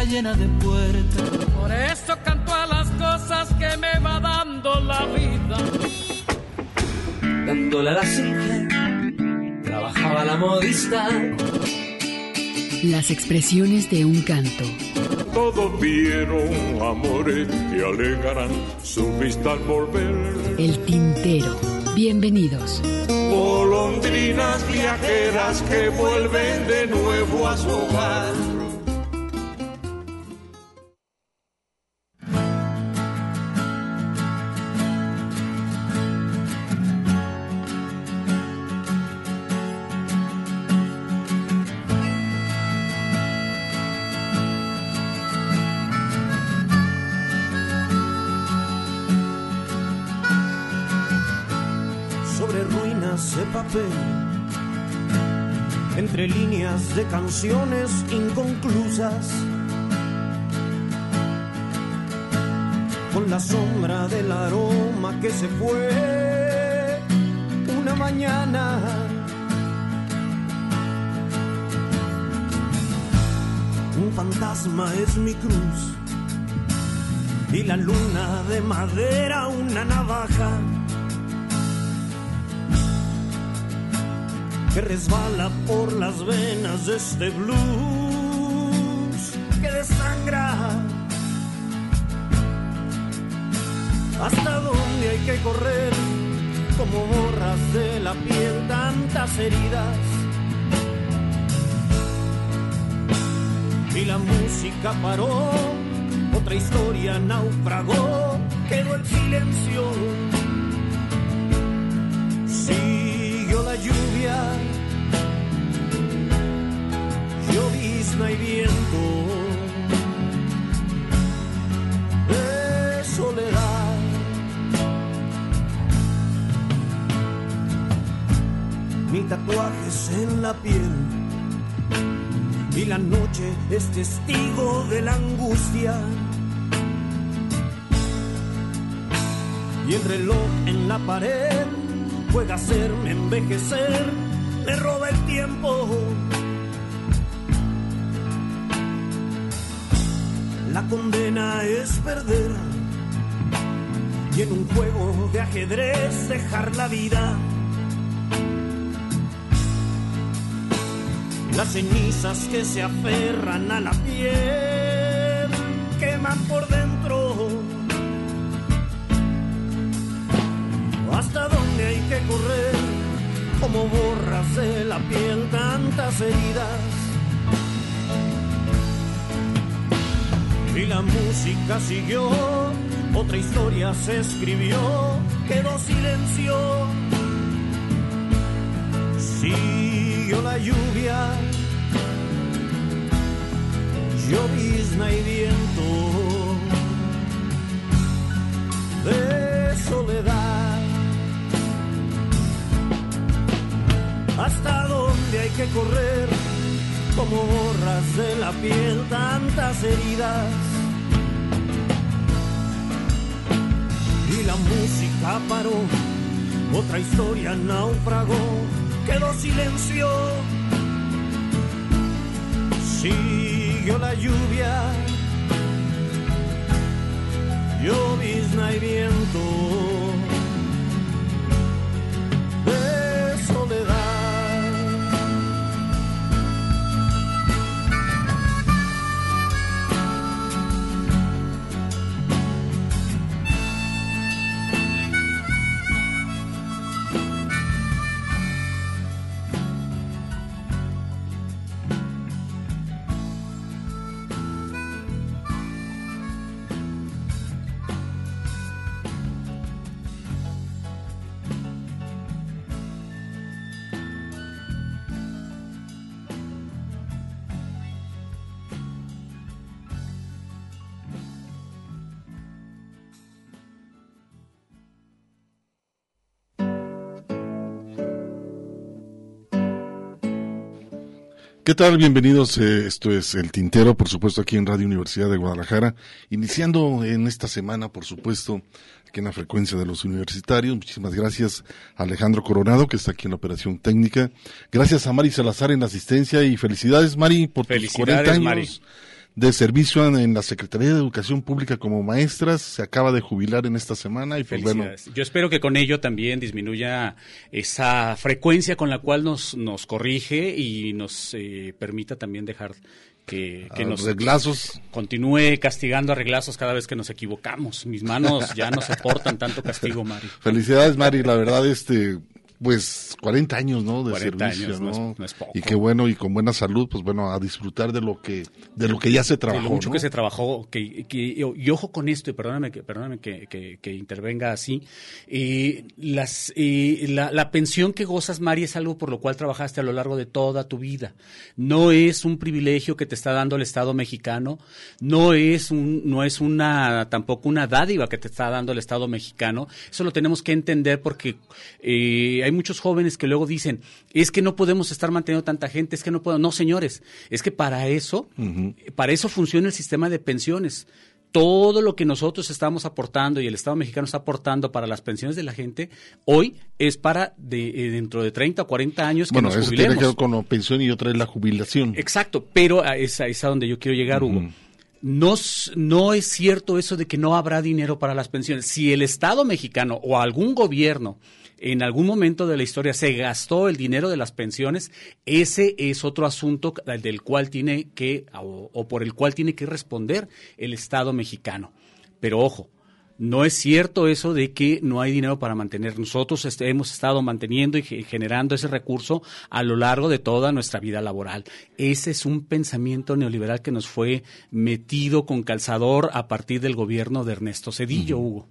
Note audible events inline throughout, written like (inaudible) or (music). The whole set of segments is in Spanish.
está llena de puertas. Por eso canto a las cosas que me va dando la vida. Dándole a la singe, trabajaba la modista. Las expresiones de un canto. Todos vieron amores que alegarán su vista al volver. El tintero. Bienvenidos. Golondrinas viajeras que vuelven de nuevo a su hogar. De canciones inconclusas, con la sombra del aroma que se fue una mañana. Un fantasma es mi cruz y la luna de madera una navaja. Resbala por las venas de este blues que desangra. ¿Hasta dónde hay que correr? Como borras de la piel tantas heridas. Y la música paró, otra historia naufragó, quedó el silencio. Lluvia, llovizna y viento de soledad. Mi tatuaje es en la piel y la noche es testigo de la angustia. Y el reloj en la pared puede hacerme envejecer, me roba el tiempo. La condena es perder y en un juego de ajedrez dejar la vida. Las cenizas que se aferran a la piel queman por dentro. ¿Hasta dónde hay que correr? Como borras de la piel tantas heridas. Y la música siguió, otra historia se escribió, quedó silencio. Siguió la lluvia, llovizna y viento de soledad. ¿Hasta dónde hay que correr? Como borras de la piel tantas heridas. Y la música paró, otra historia naufragó, quedó silencio. Siguió la lluvia, llovizna y viento ¿Qué tal? Bienvenidos. eh, esto es El Tintero, por supuesto, aquí en Radio Universidad de Guadalajara. Iniciando en esta semana, por supuesto, aquí en la frecuencia de los universitarios. Muchísimas gracias a Alejandro Coronado, que está aquí en la operación técnica. Gracias a Mari Salazar en la asistencia y felicidades, Mari, por tus Felicidades, 40 años Mari. De servicio en, en la Secretaría de Educación Pública como maestras. Se acaba de jubilar en esta semana y pues bueno. Yo espero que con ello también disminuya esa frecuencia con la cual nos, nos corrige y nos eh, permita también dejar que, que nos reglazos. continúe castigando a reglazos cada vez que nos equivocamos. Mis manos ya no soportan tanto castigo, Mari. Felicidades, Mari. La verdad, este, pues 40 años, ¿no? De 40 servicio, años, no ¿no? es- no es poco. Y qué bueno y con buena salud, pues bueno, a disfrutar de lo que, de lo que ya se de trabajó. lo mucho ¿no? que se trabajó, que, que- y ojo con esto, y perdóname que, perdóname que, que- que intervenga así, eh, las, eh, la, la pensión que gozas, Mari, es algo por lo cual trabajaste a lo largo de toda tu vida. No es un privilegio que te está dando el Estado mexicano, no es, un, no es una, tampoco una dádiva que te está dando el Estado mexicano. Eso lo tenemos que entender porque eh, hay muchos jóvenes que luego dicen, es que no podemos estar manteniendo tanta gente, es que no puedo. No, señores, es que para eso, para eso funciona el sistema de pensiones. Todo lo que nosotros estamos aportando y el Estado mexicano está aportando para las pensiones de la gente, hoy es para de, eh, dentro de 30 o 40 años que Bueno, nos eso jubilemos. tiene que ver con la pensión y otra es la jubilación. Exacto, pero a esa es a donde yo quiero llegar, Hugo. No, no es cierto eso de que no habrá dinero para las pensiones. Si el Estado mexicano o algún gobierno en algún momento de la historia se gastó el dinero de las pensiones, ese es otro asunto del cual tiene que, o, o por el cual tiene que responder el Estado mexicano. Pero ojo, no es cierto eso de que no hay dinero para mantener. Nosotros hemos estado manteniendo y ge- generando ese recurso a lo largo de toda nuestra vida laboral. Ese es un pensamiento neoliberal que nos fue metido con calzador a partir del gobierno de Ernesto Cedillo, Hugo.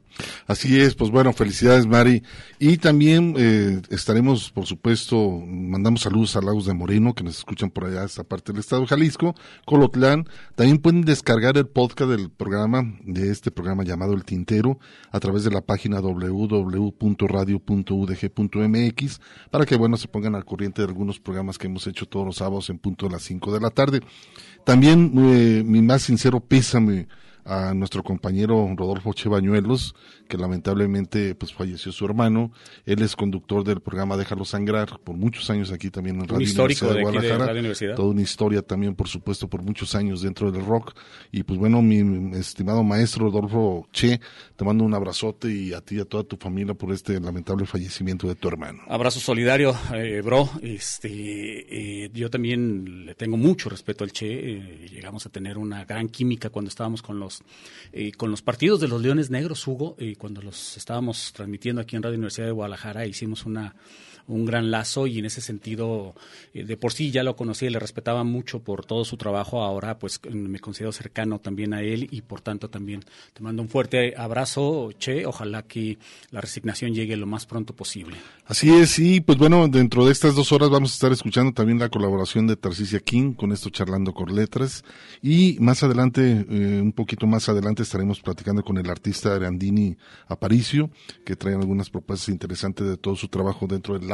Así es, pues bueno, felicidades Mari. Y también eh, estaremos, por supuesto, mandamos saludos a Lagos de Moreno, que nos escuchan por allá, esta parte del estado de Jalisco, Colotlán. También pueden descargar el podcast del programa, de este programa llamado El Tintero, a través de la página www.radio.udg.mx, para que, bueno, se pongan al corriente de algunos programas que hemos hecho todos los sábados en punto de las 5 de la tarde. También eh, mi más sincero pésame a nuestro compañero Rodolfo Chebañuelos, que lamentablemente pues falleció su hermano. Él es conductor del programa Déjalo Sangrar por muchos años aquí también en Un Radio histórico Universidad de de Guadalajara. Radio Universidad. Toda una historia también, por supuesto, por muchos años dentro del rock. Y pues bueno, mi estimado maestro Rodolfo Che, te mando un abrazote y a ti y a toda tu familia por este lamentable fallecimiento de tu hermano. Abrazo solidario, eh, bro. Este, eh, yo también le tengo mucho respeto al Che. eh, llegamos a tener una gran química cuando estábamos con los eh, con los partidos de los Leones Negros, Hugo, y cuando los estábamos transmitiendo aquí en Radio Universidad de Guadalajara, hicimos una un gran lazo y en ese sentido eh, de por sí ya lo conocía y le respetaba mucho por todo su trabajo ahora pues me considero cercano también a él y por tanto también te mando un fuerte abrazo Che ojalá que la resignación llegue lo más pronto posible. Así es, y pues bueno, dentro de estas dos horas vamos a estar escuchando también la colaboración de Tarcisia King con esto charlando con letras y más adelante, eh, un poquito más adelante estaremos platicando con el artista Arandini Aparicio, que trae algunas propuestas interesantes de todo su trabajo dentro del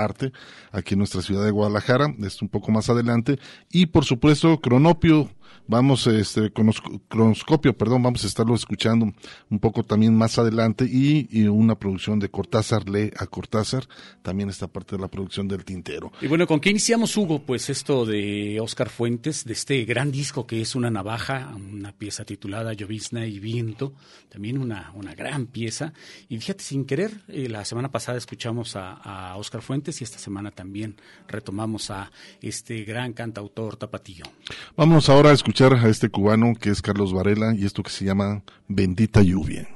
aquí en nuestra ciudad de Guadalajara, esto un poco más adelante, y por supuesto Cronopio, vamos este cronoscopio perdón vamos a estarlo escuchando un poco también más adelante y, y una producción de Cortázar lee a Cortázar también esta parte de la producción del tintero Y bueno, ¿con qué iniciamos, Hugo? Pues esto de Oscar Fuentes, de este gran disco que es Una Navaja, una pieza titulada Llovizna y Viento, también una, una gran pieza. Y fíjate, sin querer, eh, la semana pasada escuchamos a, a Oscar Fuentes y esta semana también retomamos a este gran cantautor tapatío. Vamos ahora a escuchar a este cubano que es Carlos Varela y esto que se llama Bendita Lluvia.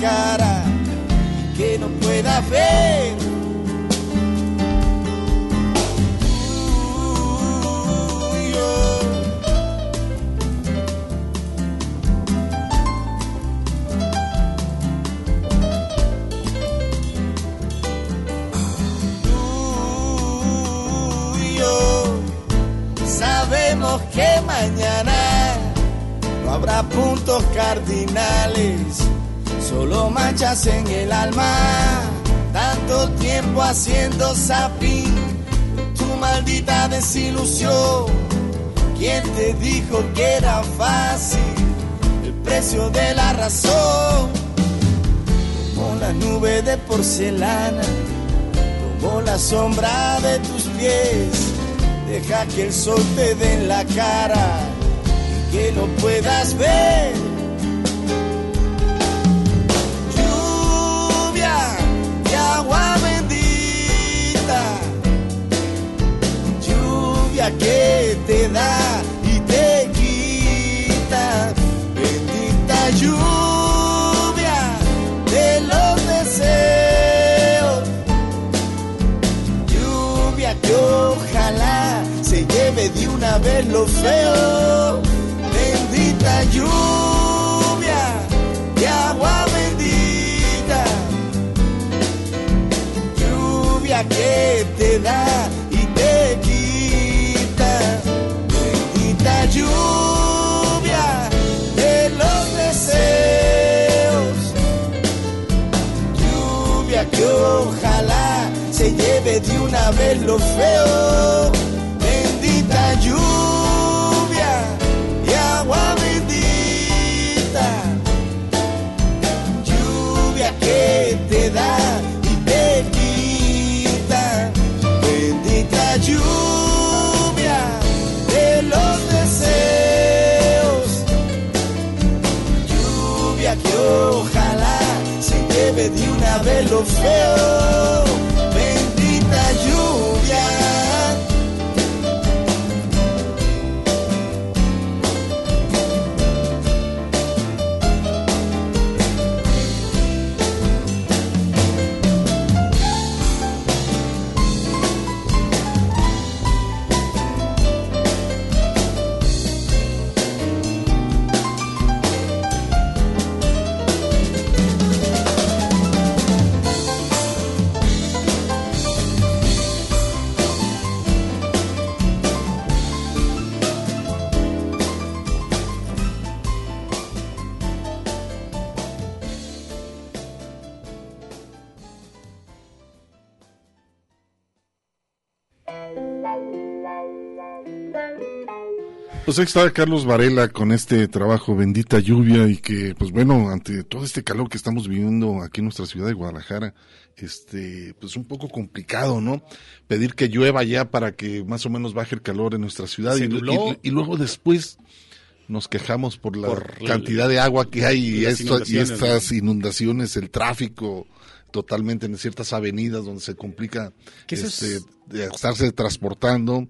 Cara y que no puedas ver. Sabemos que mañana no habrá puntos cardinales, solo manchas en el alma. Tanto tiempo haciendo zapping, tu maldita desilusión. ¿Quién te dijo que era fácil el precio de la razón? Como la nube de porcelana como la sombra de tus pies. Deja que el sol te dé en la cara y que no puedas ver. Lluvia que te da y te quita. Bendita lluvia de los deseos lluvia que ojalá se lleve de una vez lo feo. Bendita lluvia de agua bendita, lluvia que te da una vez lo feo. Bendita lluvia y agua bendita, lluvia que te da y te quita. Bendita lluvia de los deseos lluvia que ojalá se lleve de una vez lo feo. Pues ahí está Carlos Varela con este trabajo Bendita Lluvia y que, pues bueno, ante todo este calor que estamos viviendo aquí en nuestra ciudad de Guadalajara, este, pues un poco complicado, ¿no? Pedir que llueva ya para que más o menos baje el calor en nuestra ciudad y, y- y luego después nos quejamos por la Por cantidad de agua que hay y, esto- estas inundaciones, el tráfico totalmente en ciertas avenidas donde se complica este, es- de estarse transportando.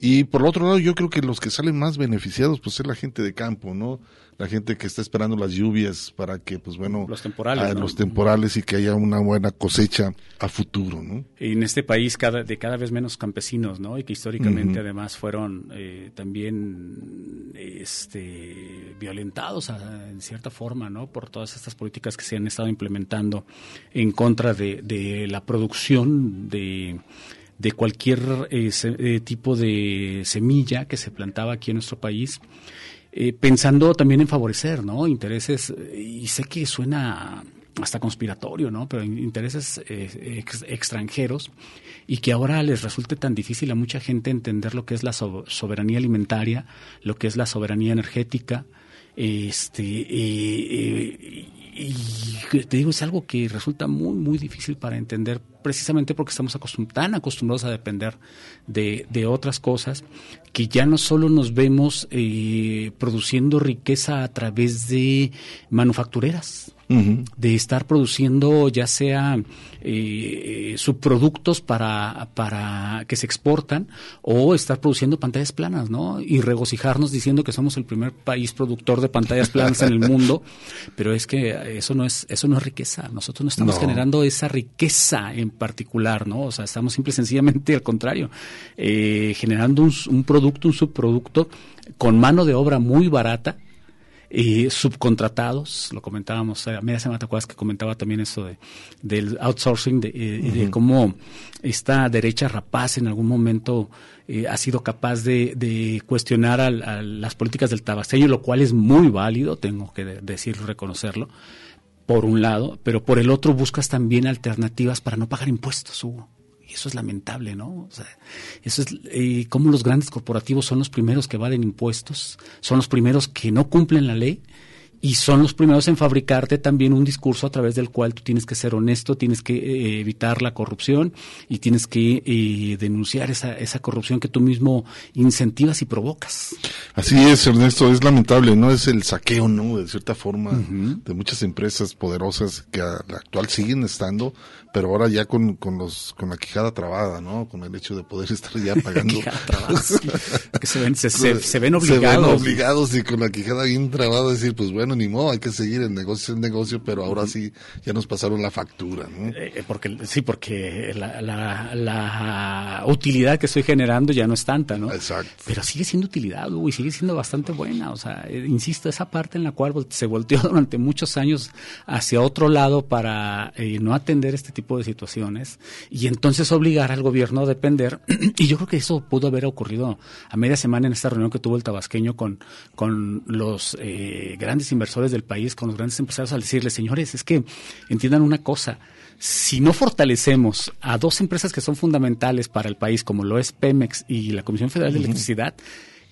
Y por el otro lado, yo creo que los que salen más beneficiados, pues es la gente de campo, ¿no? La gente que está esperando las lluvias para que, pues bueno, Los temporales, ah, ¿no? los temporales y que haya una buena cosecha a futuro, ¿no? en este país cada, de cada vez menos campesinos, ¿no? Y que históricamente además fueron eh, también este, violentados a- en cierta forma, ¿no? Por todas estas políticas que se han estado implementando en contra de, de la producción de de cualquier eh, eh, tipo de semilla que se plantaba aquí en nuestro país, eh, pensando también en favorecer, ¿no? Intereses, eh, y sé que suena hasta conspiratorio, ¿no? Pero in- intereses ex- extranjeros y que ahora les resulte tan difícil a mucha gente entender lo que es la so- soberanía alimentaria, lo que es la soberanía energética, este, y te digo, es algo que resulta muy, muy difícil para entender, precisamente porque estamos tan acostumbrados a depender de, de otras cosas, que ya no solo nos vemos eh, produciendo riqueza a través de manufactureras, de estar produciendo ya sea eh, subproductos para, para que se exportan o estar produciendo pantallas planas, ¿no? Y regocijarnos diciendo que somos el primer país productor de pantallas planas en el (laughs) mundo, pero es que eso no es eso no es riqueza. Nosotros no estamos generando esa riqueza en particular, ¿no? O sea, estamos simple y sencillamente al contrario, eh, generando un, un producto, un subproducto con mano de obra muy barata y subcontratados, lo comentábamos, a media semana te acuerdas que comentaba también eso de, del outsourcing, de, eh, de cómo esta derecha rapaz en algún momento eh, ha sido capaz de, de cuestionar a, las políticas del tabasteño, lo cual es muy válido, tengo que decirlo, reconocerlo, por un lado, pero por el otro buscas también alternativas para no pagar impuestos, Hugo eso es lamentable, ¿no? O sea, eso es eh, como los grandes corporativos son los primeros que valen impuestos, son los primeros que no cumplen la ley y son los primeros en fabricarte también un discurso a través del cual tú tienes que ser honesto, tienes que eh, evitar la corrupción y tienes que eh, denunciar esa, esa corrupción que tú mismo incentivas y provocas. Así es, Ernesto, es lamentable, ¿no? Es el saqueo, ¿no? De cierta forma, de muchas empresas poderosas que a la actual siguen estando, pero ahora ya con, con los con la quijada trabada, ¿no? Con el hecho de poder (laughs) estar ya pagando. (laughs) que se ven, se, se, ven obligados. Se ven obligados y con la quijada bien trabada decir, pues bueno, ni modo, hay que seguir el negocio, el negocio, pero ahora sí ya nos pasaron la factura, ¿no? Eh, eh, porque, sí, porque la, la, la, utilidad que estoy generando ya no es tanta, ¿no? Exacto. Pero sigue siendo utilidad, y sigue siendo bastante buena. O sea, eh, insisto, esa parte en la cual se volteó (laughs) durante muchos años hacia otro lado para no atender este tipo de situaciones y entonces obligar al gobierno a depender. (clears throat) y yo creo que eso pudo haber ocurrido a media semana en esta reunión que tuvo el tabasqueño con, con los grandes inversores inversores del país, con los grandes empresarios, al decirles, señores, es que entiendan una cosa, si no fortalecemos a dos empresas que son fundamentales para el país, como lo es Pemex y la Comisión Federal de Electricidad,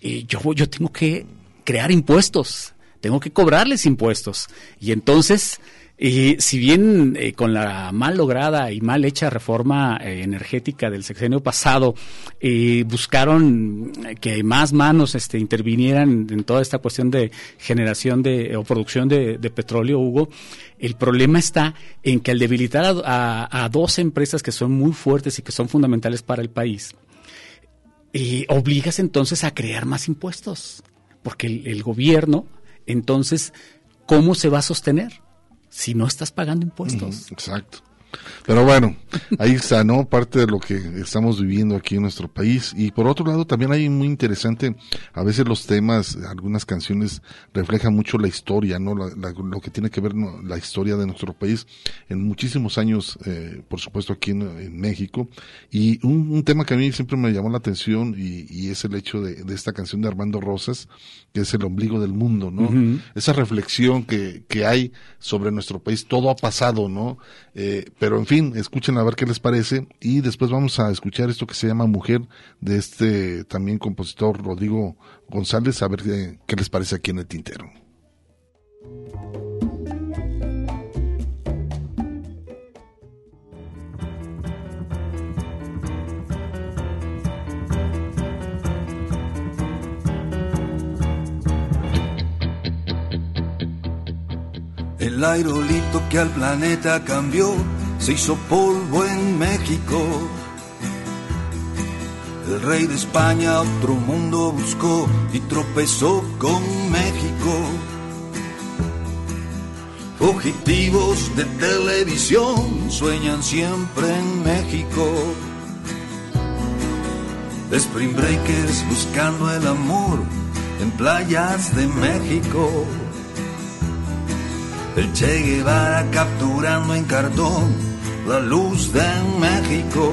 eh, yo, yo tengo que crear impuestos, tengo que cobrarles impuestos. Y entonces y si bien eh, con la mal lograda y mal hecha reforma eh, energética del sexenio pasado eh, buscaron que más manos este, intervinieran en toda esta cuestión de generación de o producción de, petróleo, Hugo, el problema está en que al debilitar a, dos empresas que son muy fuertes y que son fundamentales para el país, obligas entonces a crear más impuestos, porque el gobierno, entonces, ¿cómo se va a sostener? Si no estás pagando impuestos. exacto. Pero bueno, ahí está, ¿no? Parte de lo que estamos viviendo aquí en nuestro país. Y por otro lado, también hay muy interesante, a veces los temas, algunas canciones reflejan mucho la historia, ¿no? lo que tiene que ver la historia de nuestro país en muchísimos años, eh, por supuesto, aquí en, México. Y un, tema que a mí siempre me llamó la atención y, es el hecho de, esta canción de Armando Rosas, que es el ombligo del mundo, ¿no? Esa reflexión que, que hay sobre nuestro país, todo ha pasado, ¿no? Eh, pero en fin, escuchen a ver qué les parece y después vamos a escuchar esto que se llama Mujer de este también compositor Rodrigo González, a ver qué, qué les parece aquí en el tintero. El aerolito que al planeta cambió se hizo polvo en México. El rey de España otro mundo buscó y tropezó con México. Fugitivos de televisión sueñan siempre en México. Spring Breakers buscando el amor en playas de México. El Che Guevara capturando en cartón la luz de México.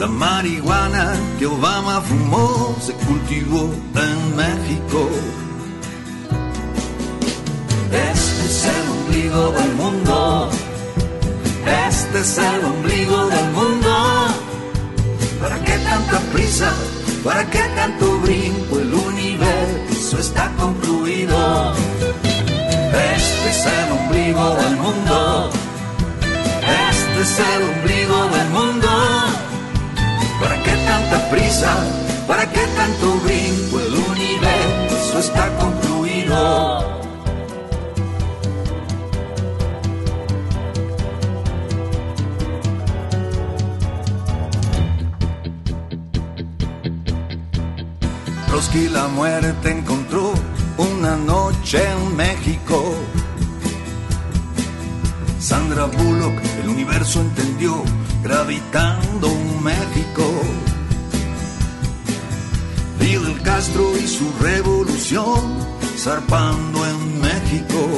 La marihuana que Obama fumó se cultivó en México. Este es el ombligo del mundo. Este es el ombligo del mundo. ¿Para qué tanta prisa? ¿Para qué tanto brinco? El universo está concluido. Este es el ombligo del mundo es el ombligo del mundo. ¿Para qué tanta prisa? ¿Para qué tanto brinco? El universo está concluido. Trotsky la muerte encontró una noche en México Sandra Bullock, el universo entendió, gravitando un México. Fidel Castro y su revolución, zarpando en México.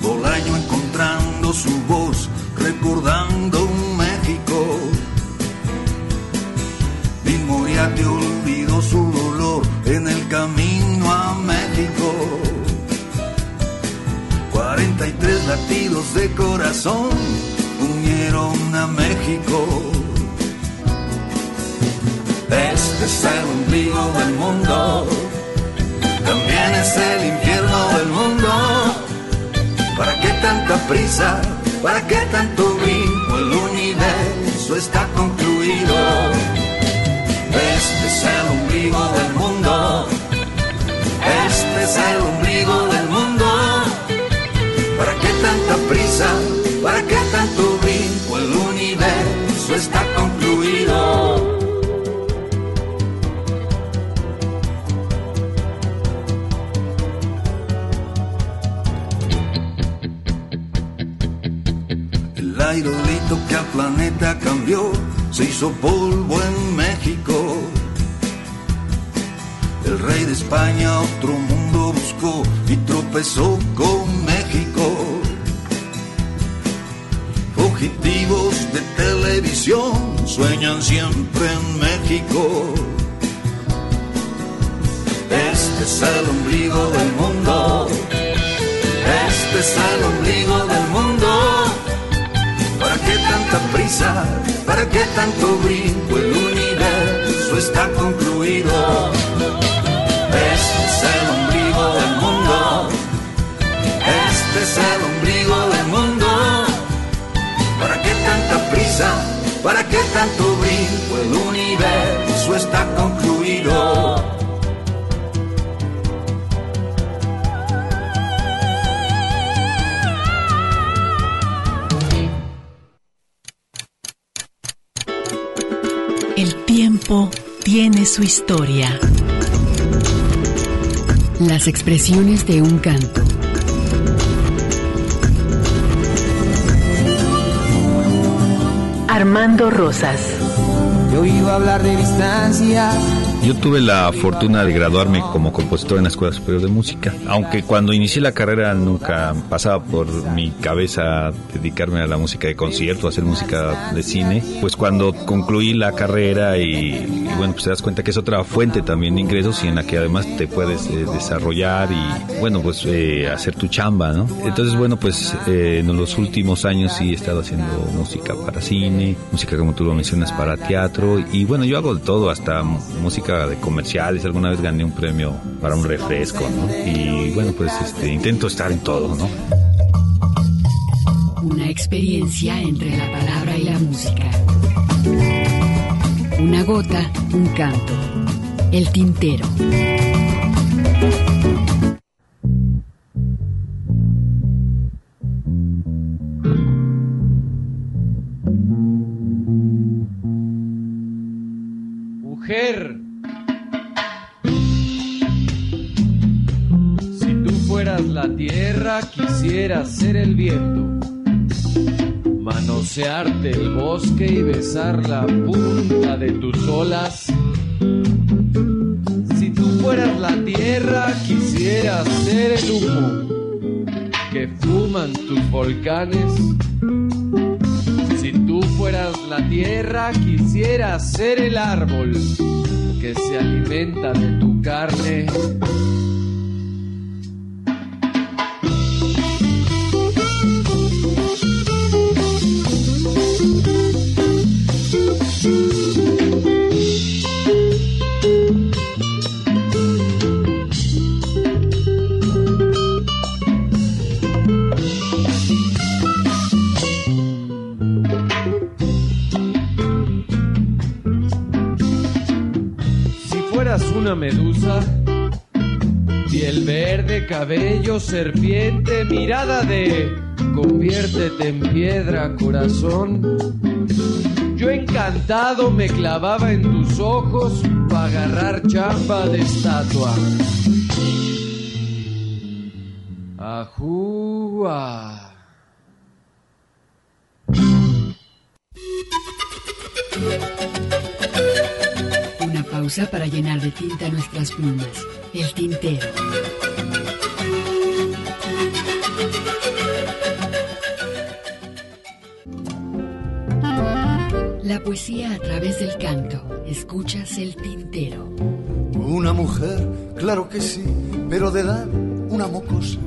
Bolaño encontrando su voz, recordando un México. Bill Moriarty olvidó su dolor en el camino a México. 43 latidos de corazón unieron a México. Este es el ombligo del mundo, también es el infierno del mundo. ¿Para qué tanta prisa? ¿Para qué tanto brinco? El universo está concluido. Este es el ombligo del mundo. Este es el ombligo del mundo. ¿Para qué tanta prisa? ¿Para qué tanto brinco? El universo está concluido. El aerolito que al planeta cambió se hizo polvo en México. El rey de España otro mundo buscó y tropezó con sueñan siempre en México. Este es el ombligo del mundo. Este es el ombligo del mundo. ¿Para qué tanta prisa? ¿Para qué tanto brinco? El universo está concluido. Este es el ombligo del mundo. Este es el ombligo del mundo. ¿Para qué tanta prisa? ¿Para qué tanto brinco? El universo está concluido. El tiempo tiene su historia. Las expresiones de un canto. Armando Rosas. Yo iba a hablar de distancia. Yo tuve la fortuna de graduarme como compositor en la Escuela Superior de Música, aunque cuando inicié la carrera nunca pasaba por mi cabeza dedicarme a la música de concierto, hacer música de cine, pues cuando concluí la carrera y, y bueno, pues te das cuenta que es otra fuente también de ingresos y en la que además te puedes eh, desarrollar y bueno, pues eh, hacer tu chamba, ¿no? Entonces bueno, pues eh, en los últimos años sí he estado haciendo música para cine, música como tú lo mencionas para teatro y bueno, yo hago de todo, hasta música de comerciales, alguna vez gané un premio para un refresco, ¿no? Y bueno, pues este, intento estar en todo, ¿no? Una experiencia entre la palabra y la música. Una gota, un canto. El tintero. Mujer. Si tú fueras la tierra, quisiera ser el viento. El bosque y besar la punta de tus olas. Si tú fueras la tierra, quisiera ser el humo que fuman tus volcanes. Si tú fueras la tierra, quisiera ser el árbol que se alimenta de tu carne. Fueras una medusa, piel verde, cabello, serpiente, mirada de conviértete en piedra, corazón. Yo encantado me clavaba en tus ojos para agarrar chamba de estatua. Ajúa. Pausa para llenar de tinta nuestras plumas. El tintero. La poesía a través del canto. Escuchas el tintero. Una mujer, claro que sí, pero de edad una mocosa.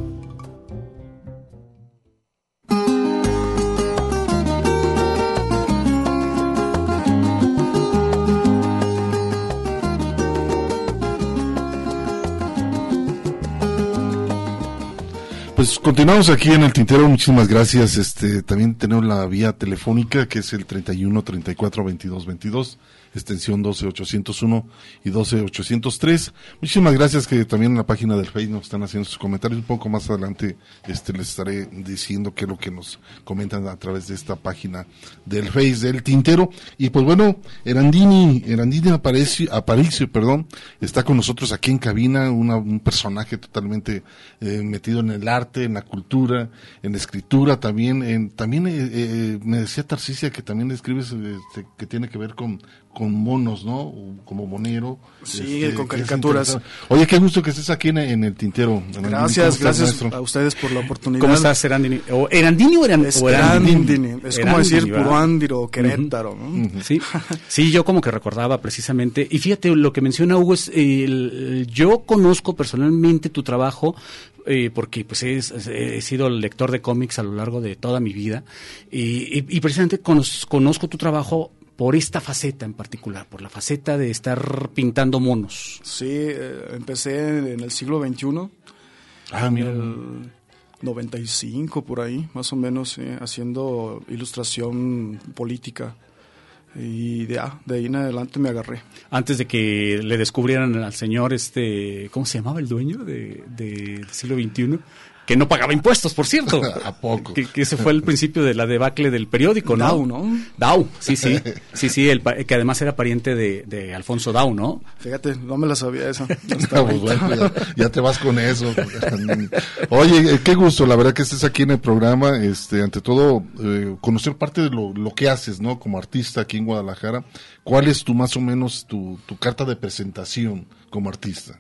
Pues continuamos aquí en el tintero, muchísimas gracias. Este, también tenemos la vía telefónica que es el 31 34 22 22, extensión 12 801 y 12 803. Muchísimas gracias que también en la página del Facebook nos están haciendo sus comentarios. Un poco más adelante este les estaré diciendo qué es lo que nos comentan a través de esta página del Face del tintero. Y pues bueno, Erandini, Erandini Aparicio, Aparicio, perdón, está con nosotros aquí en cabina, una- un personaje totalmente eh, metido en el arte, en la cultura, en la escritura también. En, también eh, eh, me decía Tarcisia que también escribes este, que tiene que ver con, con monos, ¿no? Como monero. Sí, este, con caricaturas. Oye, qué gusto que estés aquí en, en el tintero. Erandini. ¿Cómo Gracias, estás, gracias maestro? a ustedes por la oportunidad. ¿Cómo estás, Erandini? ¿O Erandini o, Eran- Es o Erandini? Erandini, es como decir ¿verdad? Puruándiro o Querétaro, ¿no? Sí, (laughs) sí, yo como que recordaba precisamente. Y fíjate, lo que menciona Hugo es, eh, el- yo conozco personalmente tu trabajo eh, porque pues es- es- he sido lector de cómics a lo largo de toda mi vida y, y- y precisamente conoz- conozco tu trabajo por esta faceta en particular, por la faceta de estar pintando monos. Sí, eh, empecé en el siglo XXI. Ah, mira. En el 95, por ahí, más o menos, eh, haciendo ilustración política. Y de, ah, de ahí en adelante me agarré. Antes de que le descubrieran al señor, este, ¿cómo se llamaba el dueño de, de- del siglo XXI? Que no pagaba impuestos, por cierto. (laughs) ¿A poco? Que, que ese fue el principio de la debacle del periódico, ¿no? Dau, ¿no? Dau, sí, sí. Sí, sí, el, que además era pariente de, de Alfonso Dau, ¿no? Fíjate, no me la sabía esa. (laughs) Ah, pues bueno, ya, ya te vas con eso. Oye, eh, qué gusto, la verdad que estés aquí en el programa. Este, ante todo, eh, conocer parte de lo, lo que haces, ¿no? Como artista aquí en Guadalajara. ¿Cuál es tu más o menos tu, tu carta de presentación como artista?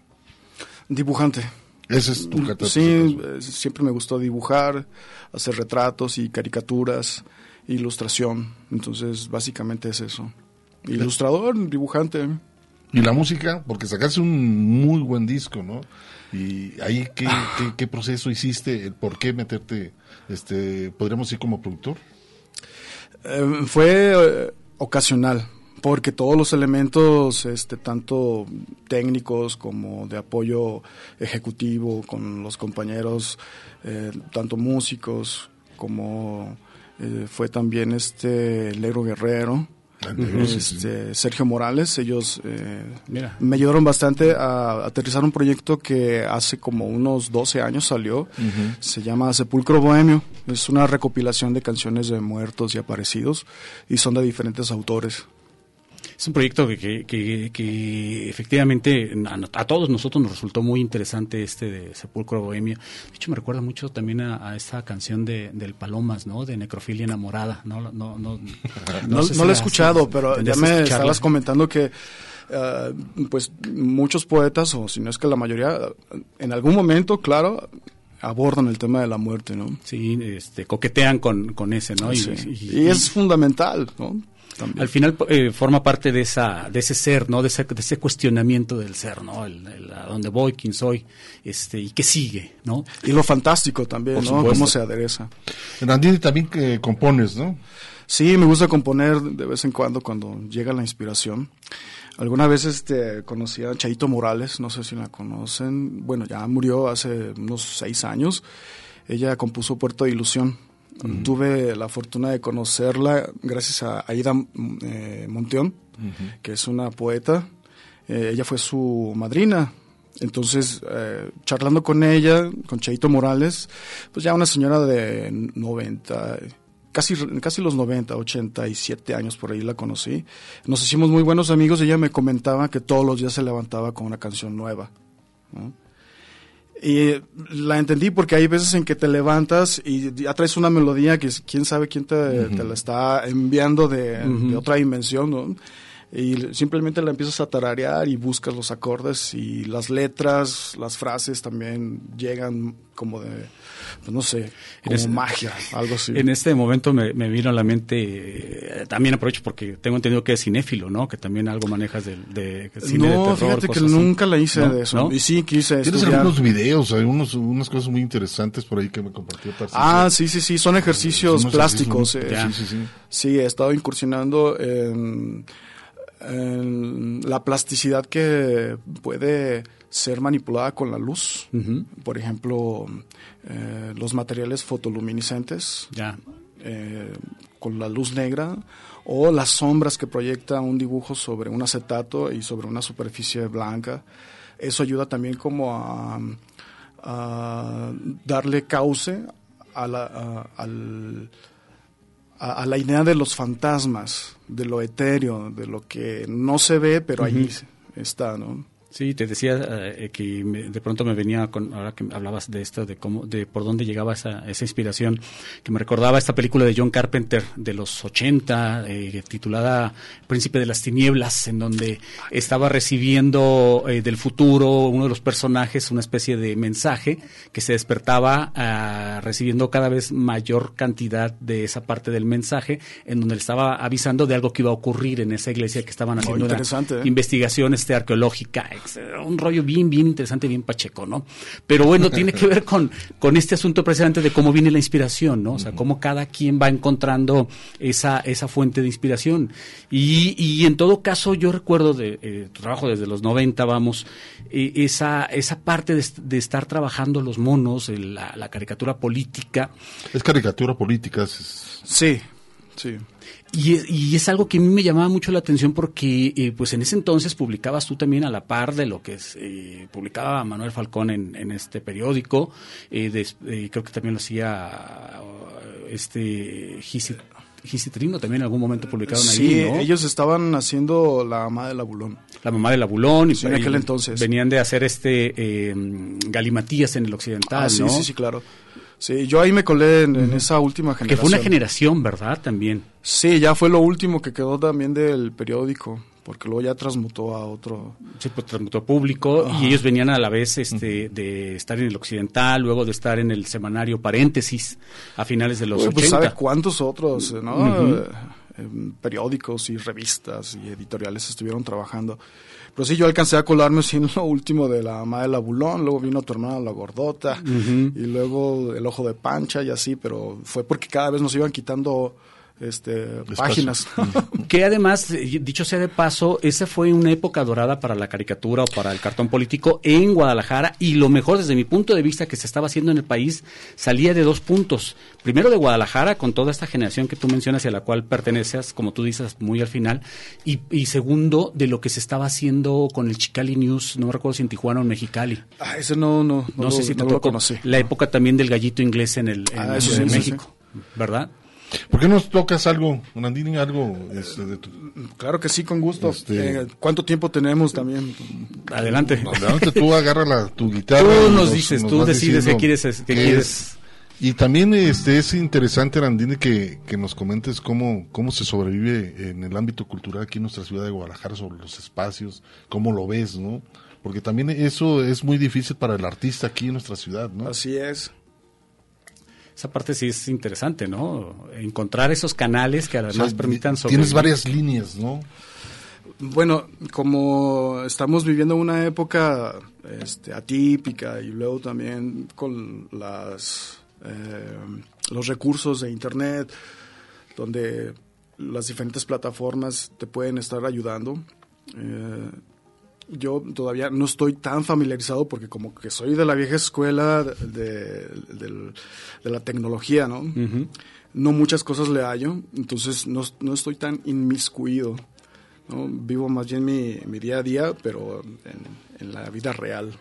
Dibujante. Esa es tu carta de Sí, eh, siempre me gustó dibujar, hacer retratos y caricaturas, ilustración. Entonces, básicamente es eso. Ilustrador, dibujante. Y la música, porque sacaste un muy buen disco, ¿no? Y ahí, ¿qué, qué, qué proceso hiciste? ¿El ¿Por qué meterte, este, podríamos decir como productor? Eh, fue eh, ocasional, porque todos los elementos, este, tanto técnicos como de apoyo ejecutivo con los compañeros, eh, tanto músicos como eh, fue también este Negro Guerrero. Este, Sergio Morales, ellos eh, Mira. me ayudaron bastante a aterrizar un proyecto que hace como unos 12 años salió, se llama Sepulcro Bohemio, es una recopilación de canciones de muertos y aparecidos y son de diferentes autores. Es un proyecto que, que, que- que efectivamente a, a todos nosotros nos resultó muy interesante este de Sepulcro Bohemio. De hecho, me recuerda mucho también a, a esta canción de, del Palomas, ¿no? De Necrofilia Enamorada. No, no, no, no, (laughs) No, sé si no lo he escuchado, pero ya me estabas comentando que eh, pues muchos poetas, o si no es que la mayoría, en algún momento, claro, abordan el tema de la muerte, ¿no? Sí, este, coquetean con, con ese, ¿no? Y, Sí. y- y es fundamental, ¿no? También. al final eh, forma parte de esa de ese ser no de ese, de ese cuestionamiento del ser no el, el- a dónde voy quién soy este y qué sigue no Y lo fantástico también, Por ¿no? supuesto. Cómo se adereza. También que compones, ¿no? Sí, me gusta componer de vez en cuando cuando llega la inspiración. Alguna vez este, conocí a Chaito Morales, no sé si la conocen. Bueno, ya murió hace unos seis años. Ella compuso Puerto de Ilusión. Tuve la fortuna de conocerla gracias a Aida mm, eh, Monteón, que es una poeta. Eh, ella fue su madrina. Entonces, eh, charlando con ella, con Chaito Morales, pues ya una señora de 90, casi, casi los 90, 87 años por ahí la conocí. Nos hicimos muy buenos amigos y ella me comentaba que todos los días se levantaba con una canción nueva. ¿no? Y la entendí porque hay veces en que te levantas y ya traes una melodía que quién sabe quién te, te la está enviando de, de otra dimensión, ¿no? Y simplemente la empiezas a tararear y buscas los acordes y las letras, las frases también llegan como de, pues no sé, como magia, algo así. En este momento me, me vino a la mente, eh, también aprovecho porque tengo entendido que es cinéfilo, ¿no? Que también algo manejas de, de cine de no, terror, fíjate que así. nunca la hice ¿No? de eso. ¿No? Y sí quise Tienes estudiar. algunos videos, hay unos, unas cosas muy interesantes por ahí que me compartió. Ah, sí, sí, sí, son ejercicios Son plásticos. ejercicios, eh. Sí, sí, sí. Sí, he estado incursionando en, la plasticidad que puede ser manipulada con la luz. Por ejemplo, eh, los materiales fotoluminiscentes. Ya. eh, con la luz negra o las sombras que proyecta un dibujo sobre un acetato y sobre una superficie blanca. Eso ayuda también como a, a darle cauce a la, a- al- a- a la idea de los fantasmas, de lo etéreo, de lo que no se ve, pero ahí Ujú. está, ¿no? Sí, te decía eh, que me- de pronto me venía con, ahora que hablabas de esto, de cómo, de por dónde llegaba esa, esa inspiración, que me recordaba esta película de John Carpenter de los 80, eh, titulada Príncipe de las Tinieblas, en donde estaba recibiendo eh, del futuro uno de los personajes una especie de mensaje que se despertaba ah, recibiendo cada vez mayor cantidad de esa parte del mensaje, en donde le estaba avisando de algo que iba a ocurrir en esa iglesia que estaban Oh, haciendo una interesante, ¿eh? investigación este arqueológica, un rollo bien, bien interesante, bien pacheco, ¿no? Pero bueno, tiene que ver con, con este asunto precisamente de cómo viene la inspiración, ¿no? O sea, cómo cada quien va encontrando esa, esa fuente de inspiración. Y, y en todo caso, yo recuerdo de eh, tu trabajo desde los 90, vamos, eh, esa, esa parte de, est- de estar trabajando los monos, el- la, la caricatura política. Es caricatura política. es- Sí, sí. Y es, y es algo que a mí me llamaba mucho la atención porque, eh, pues en ese entonces publicabas tú también a la par de lo que es, eh, publicaba Manuel Falcón en, en este periódico. eh, eh, creo que también lo hacía uh, este Gisi, Gisitrino, también en algún momento publicaron Sí, ahí, ¿no? ellos estaban haciendo la mamá del abulón. La mamá del abulón. Y Sí, en aquel entonces. Venían de hacer este eh, Galimatías en el occidental, Ah, sí, ¿no? sí, sí, claro. Sí, yo ahí me colé en, en esa última Que generación. fue una generación, ¿verdad? También. Sí, ya fue lo último que quedó también del periódico, porque luego ya transmutó a otro. Sí, pues transmutó público y ellos venían a la vez este, de estar en el Occidental, luego de estar en el semanario Paréntesis a finales de los Uy, 80. pues sabe cuántos otros, ¿no? Eh, em, periódicos y revistas y editoriales estuvieron trabajando. Pero sí, yo alcancé a colarme en lo último de la mamá del abulón, luego vino tu hermana la gordota, y luego el ojo de pancha y así, pero fue porque cada vez nos iban quitando este páginas. (laughs) Que además, eh, dicho sea de paso, esa fue una época dorada para la caricatura o para el cartón político en Guadalajara y lo mejor desde mi punto de vista que se estaba haciendo en el país salía de dos puntos. Primero de Guadalajara con toda esta generación que tú mencionas y a la cual perteneces, como tú dices, muy al final. Y, y segundo, de lo que se estaba haciendo con el Chicali News, no recuerdo si en Tijuana o en Mexicali. Ah, ese no, no, no, No, lo- sé si te no lo tocó conocí. la época también del gallito inglés en el en, Ah, eso en sí, sí, México, ¿verdad? ¿Por qué no tocas algo, Nandini, algo este, de tu... Claro que sí, con gusto. Este- Eh, ¿Cuánto tiempo tenemos también? Adelante. Adelante, tú agarra la, tu guitarra. Tú nos dices, tú decides qué quieres, qué quieres. es. Y también este es interesante, Randini, que, que nos comentes cómo, cómo se sobrevive en el ámbito cultural aquí en nuestra ciudad de Guadalajara sobre los espacios, cómo lo ves, ¿no? Porque también eso es muy difícil para el artista aquí en nuestra ciudad, ¿no? Así es. Esa parte sí es interesante, ¿no? Encontrar esos canales que O sea, además permitan Tienes sobrevivir. varias líneas, ¿no? Bueno, como estamos viviendo una época este, atípica y luego también con las eh, los recursos de internet, donde las diferentes plataformas te pueden estar ayudando. eh, yo todavía no estoy tan familiarizado porque como que soy de la vieja escuela de, de la tecnología, ¿no? No muchas cosas le hallo, entonces no, no estoy tan inmiscuido. ¿no? Vivo más bien mi, mi día a día, pero en, en la vida real.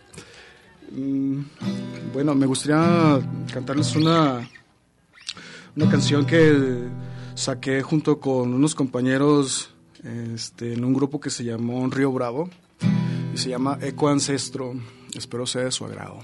Mm, bueno, me gustaría cantarles una, Una canción que saqué junto con unos compañeros este, en un grupo que se llamó Río Bravo se llama Eco Ancestro. Espero sea de su agrado.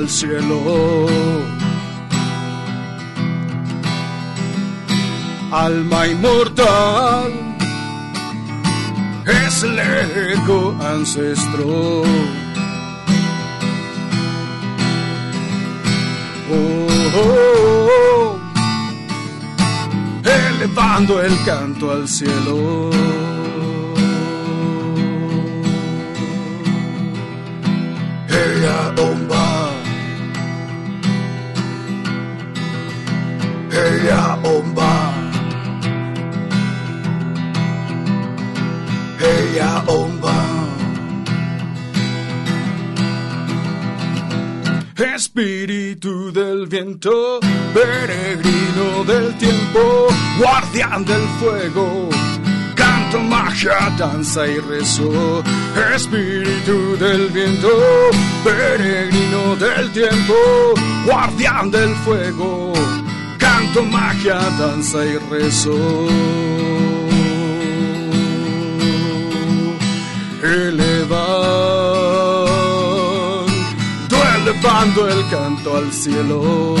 Al cielo alma inmortal es el eco ancestro. Oh, oh, oh, elevando el canto al cielo. Ella omba, Espíritu del viento, peregrino del tiempo, guardián del fuego, canto, magia, danza y rezo. Espíritu del viento, peregrino del tiempo, guardián del fuego, canto, magia, danza y rezo. elevando, elevando el canto al cielo. Oh,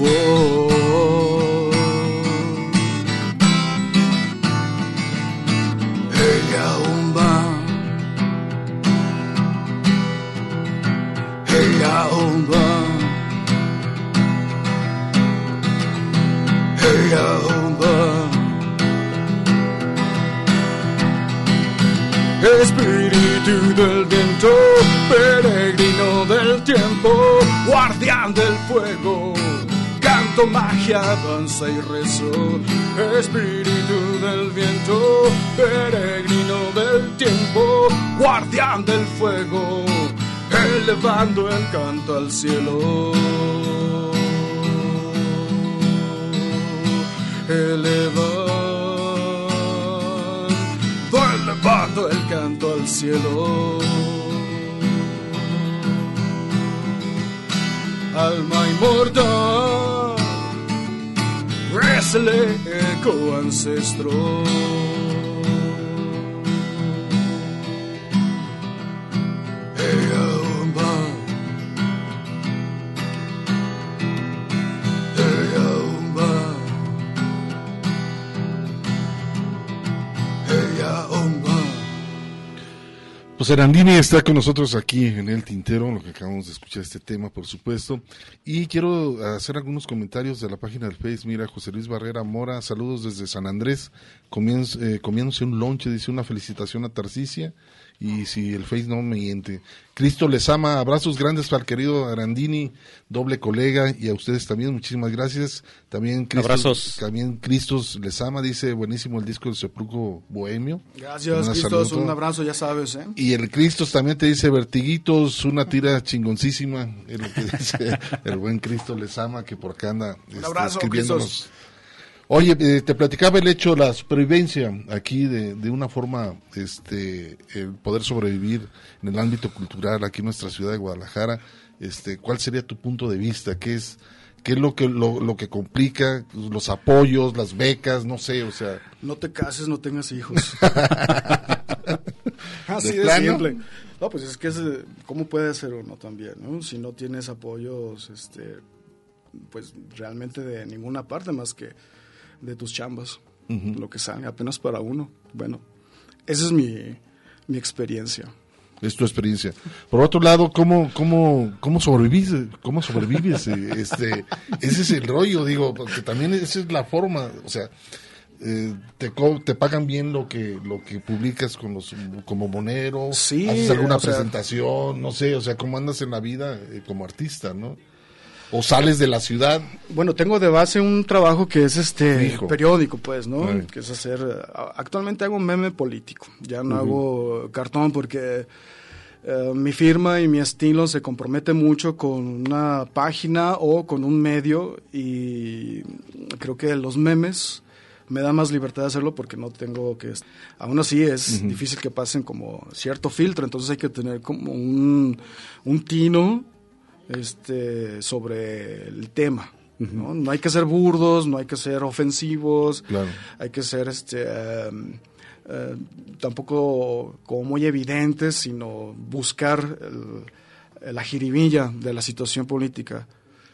oh, oh. Guardián del fuego, canto, magia, danza y rezo. Espíritu del viento, peregrino del tiempo, guardián del fuego, elevando el canto al cielo. Elevando, elevando el canto al cielo. Alma inmortal, es el eco. Arandini está con nosotros aquí en el tintero, lo que acabamos de escuchar este tema, por supuesto. Y quiero hacer algunos comentarios de la página del Face. Mira, José Luis Barrera Mora, saludos desde San Andrés, eh, comiéndose un lonche, dice una felicitación a Tarcicia. Y si el Face no me miente. Cristo les ama, abrazos grandes para el querido Arandini, doble colega, y a ustedes también, muchísimas gracias. También Cristo, Abrazos. También Cristos les ama, dice, buenísimo el disco del Sepulcro Bohemio. Gracias, Un Cristos. Un abrazo, ya sabes, ¿eh? Y el Cristos también te dice vertiguitos, una tira chingoncísima, es lo que dice (laughs) el buen Cristo les ama, que por acá anda este, abrazo, escribiéndonos. Oye, eh, te platicaba el hecho, la supervivencia aquí de, de una forma, este, el poder sobrevivir en el ámbito cultural aquí en nuestra ciudad de Guadalajara. Este, ¿cuál sería tu punto de vista? ¿Qué es, qué es lo que lo, lo que complica? Los apoyos, las becas, no sé, o sea. No te cases, no tengas hijos. (laughs) (laughs) Así ¿De de, simple. No, pues es que es, eh, ¿cómo puede ser uno también? ¿no? Si no tienes apoyos, este, pues realmente de ninguna parte más que de tus chambas, lo que sale apenas para uno. Bueno, esa es mi, mi experiencia. es tu experiencia. Por otro lado, ¿cómo, cómo, cómo sobrevives? ¿Cómo sobrevives? (laughs) Este, ese es el rollo, digo, porque también esa es la forma, o sea, eh, te, te pagan bien lo que lo que publicas con los como monero, Sí, haces alguna sea- presentación, no sé, o sea, cómo andas en la vida eh, como artista, ¿no? O sales de la ciudad, Bueno, tengo de base un trabajo que es este periódico, pues, ¿no? Ay. Que es hacer. Actualmente hago meme político. Ya no hago cartón porque eh, mi firma y mi estilo se compromete mucho con una página o con un medio y creo que los memes me da más libertad de hacerlo porque no tengo que... Aún así es difícil que pasen como cierto filtro, entonces hay que tener como un, un tino este, sobre el tema. ¿no? No hay que ser burdos, no hay que ser ofensivos, Claro. hay que ser este, em, eh, tampoco como muy evidentes, sino buscar el- la jiribilla de la situación política.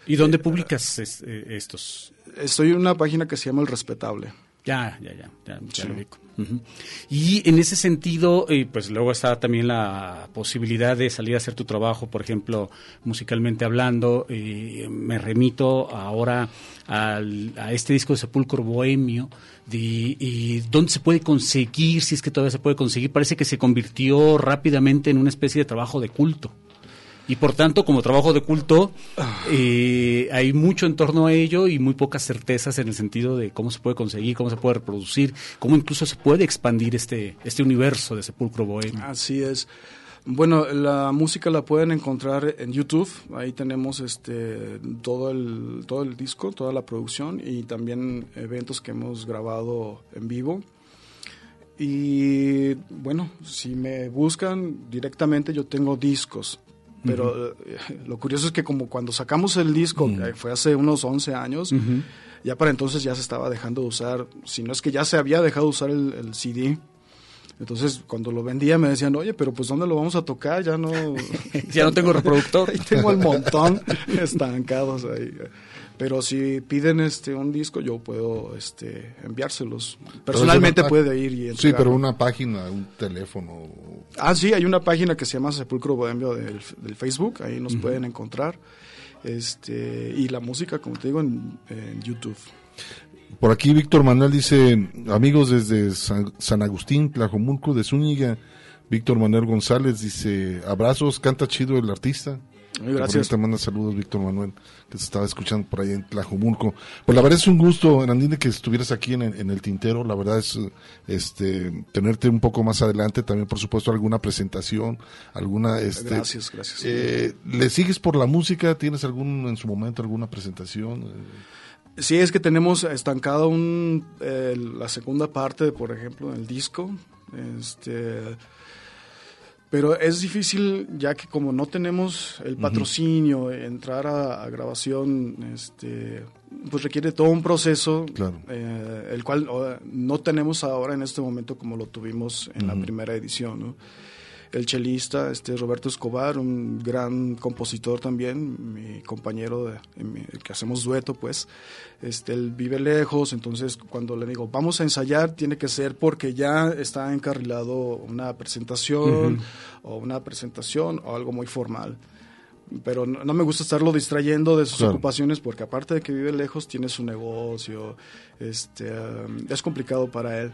¿Y dónde publicas es- eh, estos? Estoy en una página que se llama El Respetable. Ya, ya, ya, ya, ya Sí. lo ubico. Y en ese sentido, eh, pues luego está también la posibilidad de salir a hacer tu trabajo, por ejemplo, musicalmente hablando. eh, me remito ahora al- a este disco de Sepulcro Bohemio, y dónde se puede conseguir, si es que todavía se puede conseguir. Parece que se convirtió rápidamente en una especie de trabajo de culto. Y por tanto, como trabajo de culto, eh, hay mucho en torno a ello y muy pocas certezas en el sentido de cómo se puede conseguir, cómo se puede reproducir, cómo incluso se puede expandir este, este universo de Sepulcro Bohemio. Así es. Bueno, la música la pueden encontrar en YouTube. Ahí tenemos este todo el todo el disco, toda la producción y también eventos que hemos grabado en vivo. Y bueno, si me buscan directamente yo tengo discos. Pero eh, (laughs) lo curioso es que como cuando sacamos el disco, que fue hace unos 11 años, ya para entonces ya se estaba dejando de usar, si no es que ya se había dejado de usar el, el CD. Entonces, cuando lo vendía me decían, oye, pero pues ¿dónde lo vamos a tocar? Ya no... (laughs) Ya no tengo reproductor. (laughs) Tengo el montón estancados ahí. Pero si piden este un disco, yo puedo este enviárselos. Personalmente una- puede ir y Sí, pero una página, un teléfono. Ah, sí, hay una página que se llama Sepulcro Bohemio del, del Facebook, ahí nos pueden encontrar. Este, y la música, como te digo, en, en YouTube. Por aquí Víctor Manuel dice, amigos desde San, San Agustín, Tlajomulco de Zúñiga, Víctor Manuel González dice, abrazos, canta chido el artista. Gracias. Te manda saludos Víctor Manuel, que se estaba escuchando por ahí en Tlajomulco. Pues la verdad es un gusto, Herandine, que estuvieras aquí en, el- en el tintero. La verdad es este tenerte un poco más adelante. También, por supuesto, alguna presentación, alguna... Este, Gracias, gracias. eh, ¿Le sigues por la música? ¿Tienes algún en su momento alguna presentación? Sí, es que tenemos estancado un, eh, la segunda parte, por ejemplo, del disco. Este, pero es difícil ya que como no tenemos el patrocinio, entrar a, a grabación, este, pues requiere todo un proceso, Claro. eh, el cual no tenemos ahora en este momento como lo tuvimos en la primera edición. ¿no? El chelista, este Roberto Escobar, un gran compositor también, mi compañero de, que hacemos dueto, pues, este, él vive lejos, entonces cuando le digo vamos a ensayar tiene que ser porque ya está encarrilado una presentación o una presentación o algo muy formal. Pero no, no me gusta estarlo distrayendo de sus Claro. ocupaciones porque aparte de que vive lejos tiene su negocio, este, um, es complicado para él.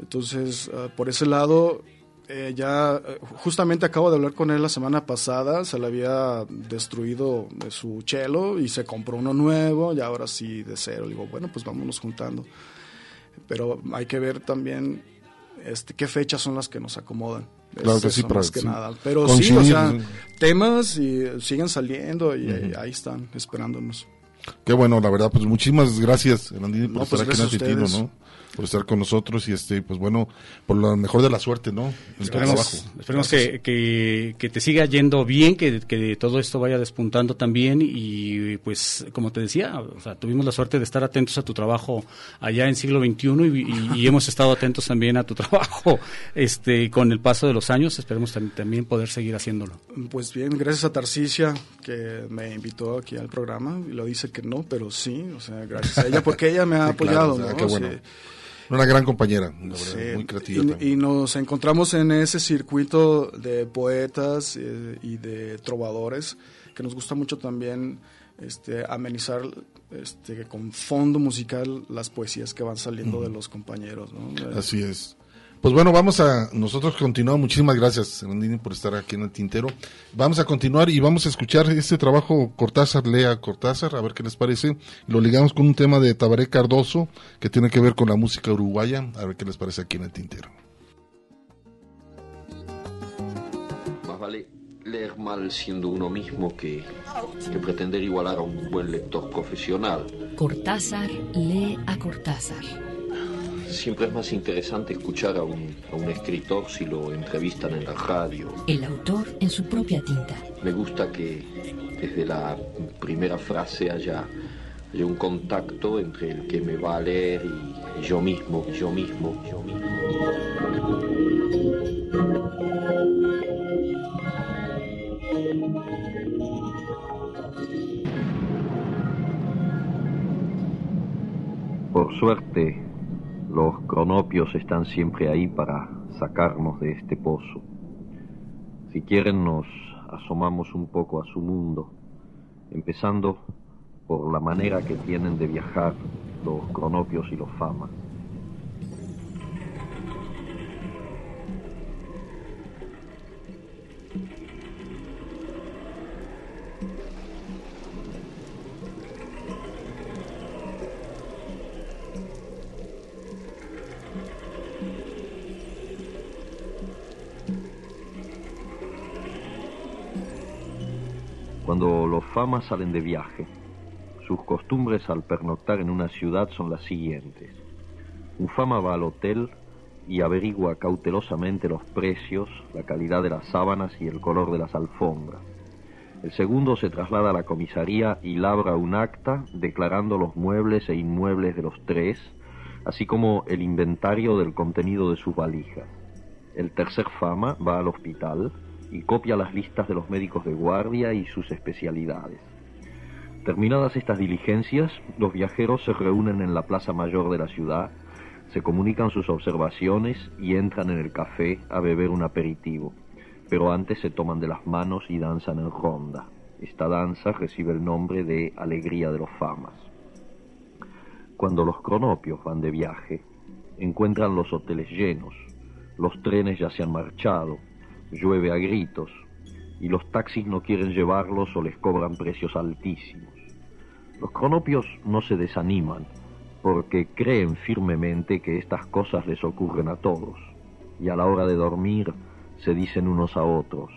Entonces, uh, por ese lado, eh, ya eh, justamente acabo de hablar con él la semana pasada, se le había destruido de su chelo y se compró uno nuevo y ahora sí de cero. Le digo, bueno, pues vámonos juntando. Pero hay que ver también este, qué fechas son las que nos acomodan. Claro que sí, eso para- más que sí. nada. Pero sí, o sea, ¿no? temas y siguen saliendo y eh, ahí están esperándonos. Qué bueno, la verdad, pues muchísimas gracias, Herandini, por No, estar pues aquí en. ¿no? Por estar con nosotros y este, pues bueno, por lo mejor de la suerte, ¿no? En tu Esperemos, trabajo. esperemos que, que, que te siga yendo bien, que, que todo esto vaya despuntando también y pues como te decía, o sea, tuvimos la suerte de estar atentos a tu trabajo allá en siglo XXI y, y- y (laughs) hemos estado atentos también a tu trabajo (laughs) este con el paso de los años, esperemos tam- también poder seguir haciéndolo. Pues bien, gracias a Tarcicia que me invitó aquí al programa y lo dice que no, pero sí, o sea, gracias a ella porque ella me ha (laughs) Sí, claro, apoyado, o sea, ¿no? qué bueno. Sí. Una gran compañera, la verdad, muy creativa. y, nos encontramos en ese circuito de poetas eh, y de trovadores que nos gusta mucho también este, amenizar este, con fondo musical las poesías que van saliendo de los compañeros. ¿no? Así es. Pues bueno, vamos a, nosotros continuamos. Muchísimas gracias, Randini, por estar aquí en el tintero. Vamos a continuar y vamos a escuchar este trabajo Cortázar, Lea Cortázar, a ver qué les parece. Lo ligamos con un tema de Tabaré Cardoso, que tiene que ver con la música uruguaya, a ver qué les parece aquí en el tintero. Más vale leer mal siendo uno mismo que, que pretender igualar a un buen lector profesional. Cortázar lee a Cortázar. Siempre es más interesante escuchar a un, a un escritor si lo entrevistan en la radio. El autor en su propia tinta. Me gusta que desde la primera frase haya, haya un contacto entre el que me va a leer y, y yo mismo, yo mismo, yo mismo. Por suerte, los cronopios están siempre ahí para sacarnos de este pozo. Si quieren nos asomamos un poco a su mundo, empezando por la manera que tienen de viajar los cronopios y los famas. Famas salen de viaje, sus costumbres al pernoctar en una ciudad son las siguientes. Un fama va al hotel y averigua cautelosamente los precios, la calidad de las sábanas y el color de las alfombras. El segundo se traslada a la comisaría y labra un acta declarando los muebles e inmuebles de los tres, así como el inventario del contenido de sus valijas. El tercer fama va al hospital y copia las listas de los médicos de guardia y sus especialidades. Terminadas estas diligencias, los viajeros se reúnen en la plaza mayor de la ciudad, se comunican sus observaciones y entran en el café a beber un aperitivo, pero antes se toman de las manos y danzan en ronda. Esta danza recibe el nombre de Alegría de los Famas. Cuando los cronopios van de viaje, encuentran los hoteles llenos, los trenes ya se han marchado, llueve a gritos y los taxis no quieren llevarlos o les cobran precios altísimos. Los cronopios no se desaniman porque creen firmemente que estas cosas les ocurren a todos y a la hora de dormir se dicen unos a otros,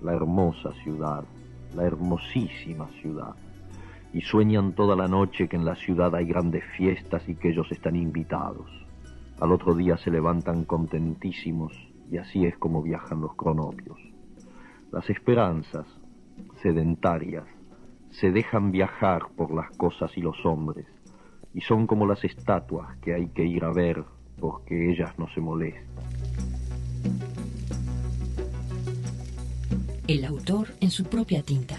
la hermosa ciudad, la hermosísima ciudad, y sueñan toda la noche que en la ciudad hay grandes fiestas y que ellos están invitados. Al otro día se levantan contentísimos y así es como viajan los cronopios. Las esperanzas, sedentarias, se dejan viajar por las cosas y los hombres, y son como las estatuas que hay que ir a ver porque ellas no se molestan. El autor en su propia tinta.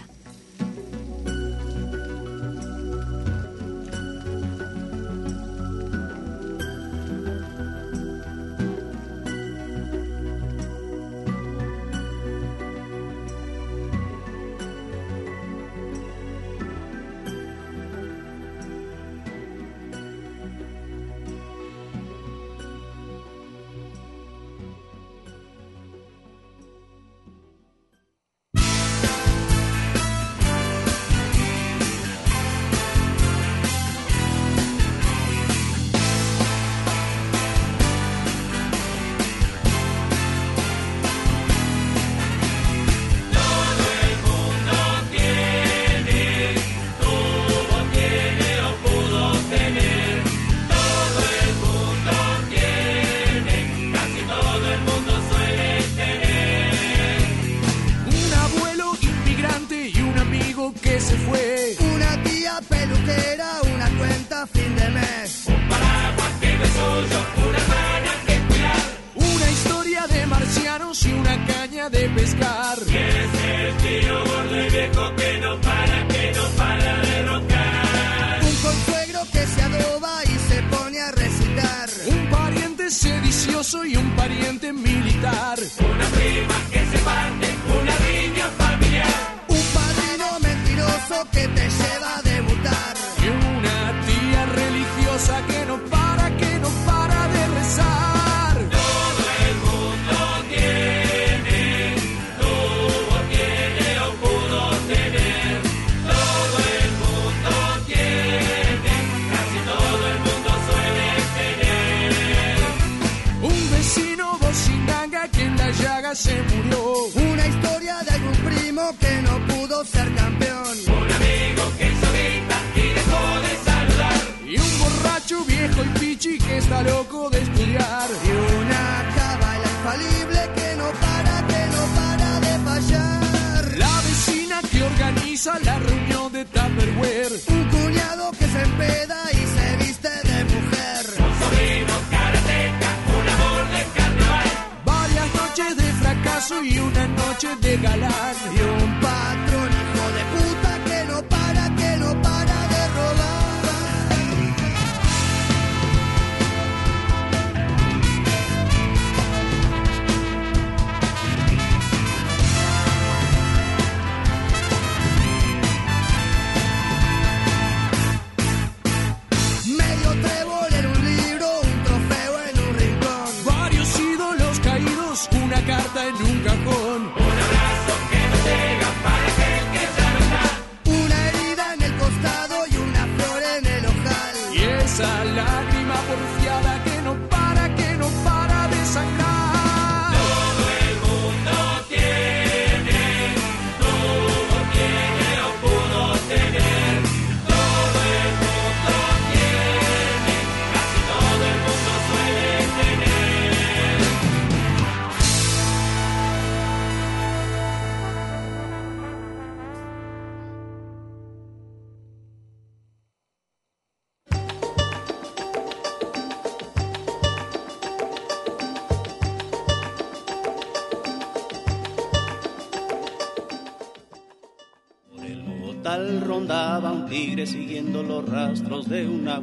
Pescar. Está loco de estudiar. Y una cábala infalible que no para, que no para de fallar. La vecina que organiza la reunión de Tupperware. Un cuñado que se empeda y se viste de mujer. Un sobrino karateca, un amor de carnaval. Varias noches de fracaso y una noche de galán. Y un patrón Y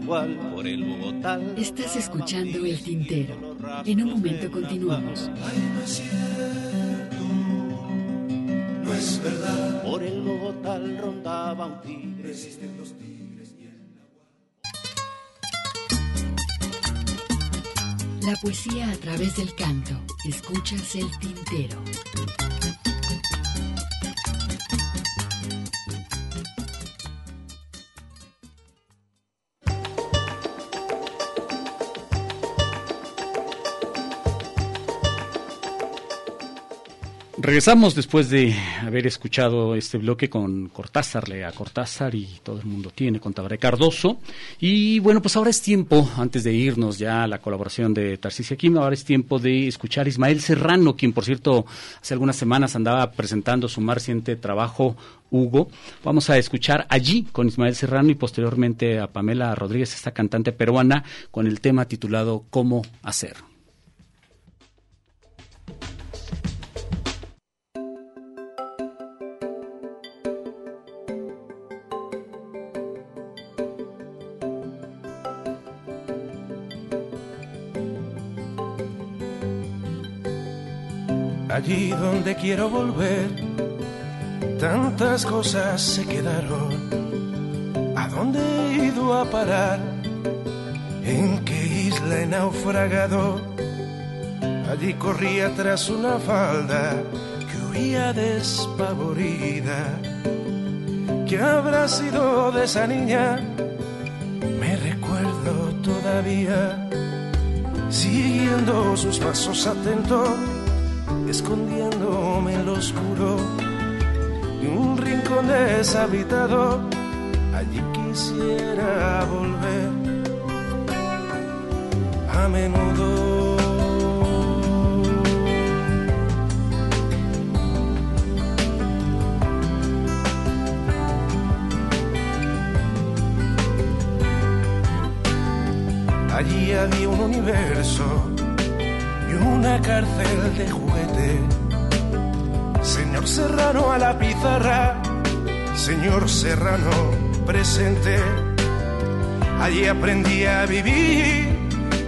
nahual por el Bogotá. Estás escuchando El Tintero. En un momento continuamos. No es verdad. Por el Bogotá rondaba un tigre. La poesía a través del canto. Escuchas El Tintero. Regresamos después de haber escuchado este bloque con Cortázar, Lea Cortázar y todo el mundo tiene con Tabaré Cardoso. Y bueno, pues ahora es tiempo, antes de irnos ya a la colaboración de Tarcisia Kim, ahora es tiempo de escuchar a Ismael Serrano, quien por cierto hace algunas semanas andaba presentando su más reciente trabajo, Hugo. Vamos a escuchar allí con Ismael Serrano y posteriormente a Pamela Rodríguez, esta cantante peruana, con el tema titulado ¿Cómo hacer? Allí donde quiero volver. Tantas cosas se quedaron. ¿A dónde he ido a parar? ¿En qué isla he naufragado? Allí corría tras una falda que huía despavorida. ¿Qué habrá sido de esa niña? Me recuerdo todavía, siguiendo sus pasos atento escondiéndome en lo oscuro de un rincón deshabitado. Allí quisiera volver a menudo. Allí había un universo y una cárcel de Serrano a la pizarra, señor Serrano presente. Allí aprendí a vivir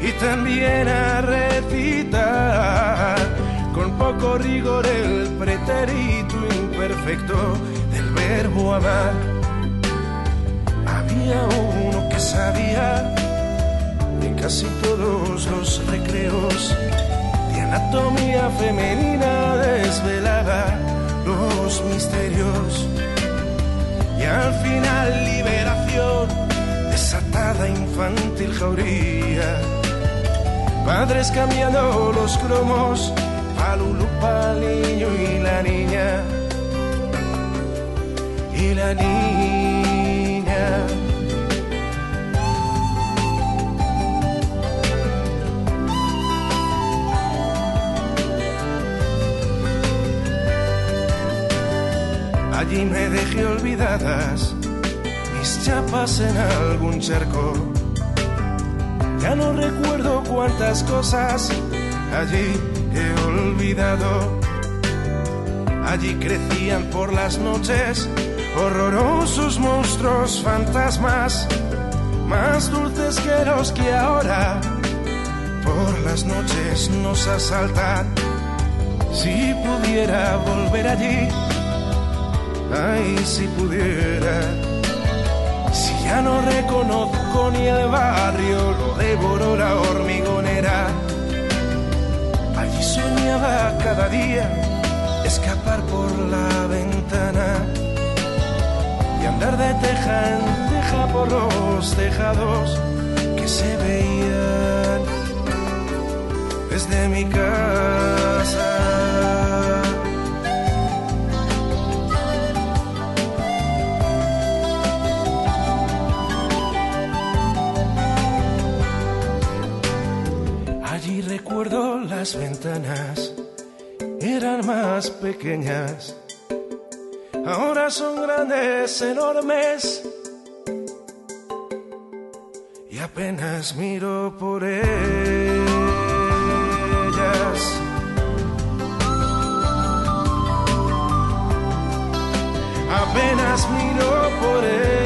y también a recitar con poco rigor el pretérito imperfecto del verbo amar. Había uno que sabía en casi todos los recreos de anatomía femenina desvelaba los misterios. Y al final liberación desatada infantil jauría. Padres cambiando los cromos palulu pal niño y la niña. Y la niña olvidadas mis chapas en algún charco. Ya no recuerdo cuántas cosas allí he olvidado. Allí crecían por las noches horrorosos monstruos fantasmas, más dulces que los que ahora por las noches nos asaltan. Si pudiera volver allí, ay, si pudiera. Si ya no reconozco ni el barrio, lo devoró la hormigonera. Allí soñaba cada día escapar por la ventana y andar de teja en teja por los tejados que se veían desde mi casa. Las ventanas, eran más pequeñas, ahora son grandes, enormes, y apenas miro por ellas. Apenas miro por ellas.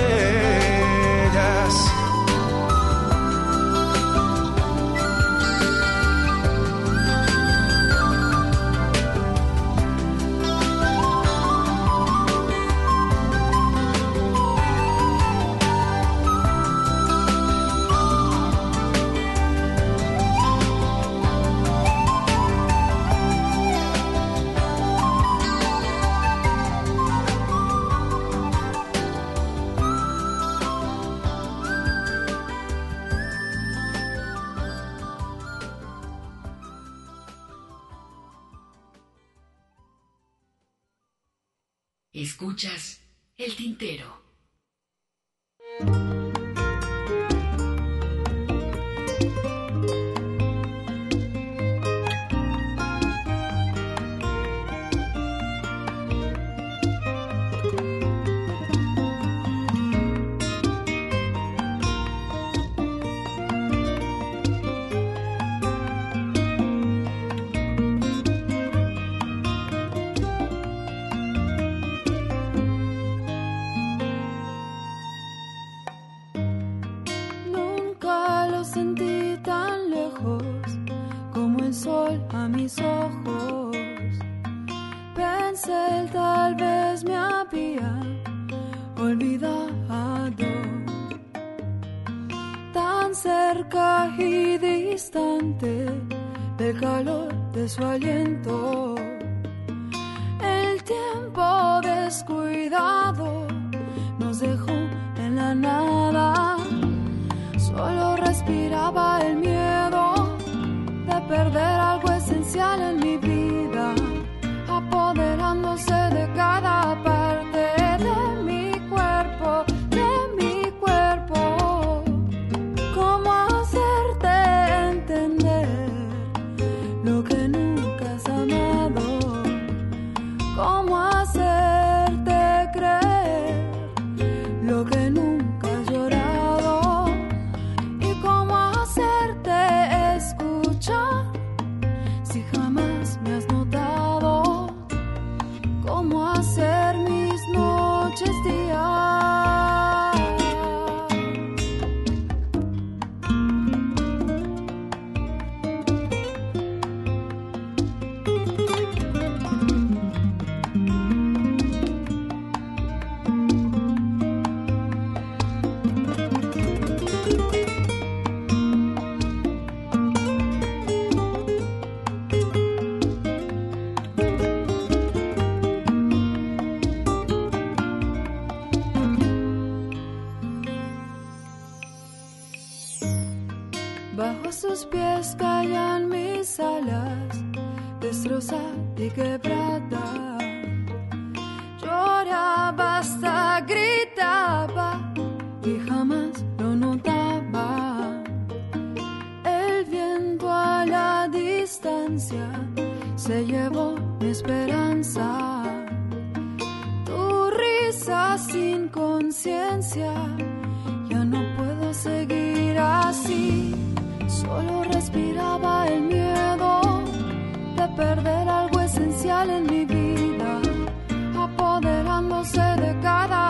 pies callan mis alas, destrozada y quebrada. Lloraba hasta gritaba y jamás lo notaba. El viento a la distancia se llevó mi esperanza. Tu risa sin conciencia, ya no puedo seguir. Solo respiraba el miedo de perder algo esencial en mi vida, apoderándose de cada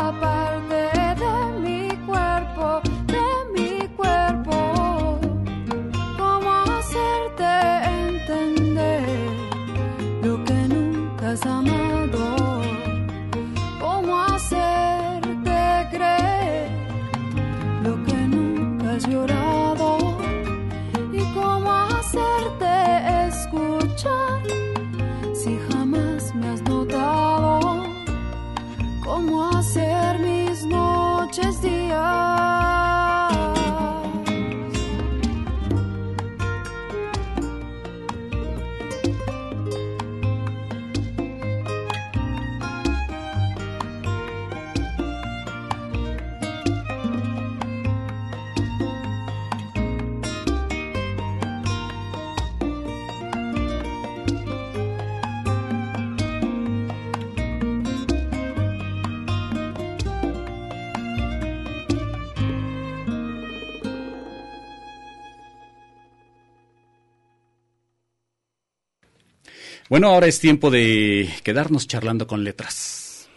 Bueno, ahora es tiempo de quedarnos charlando con letras.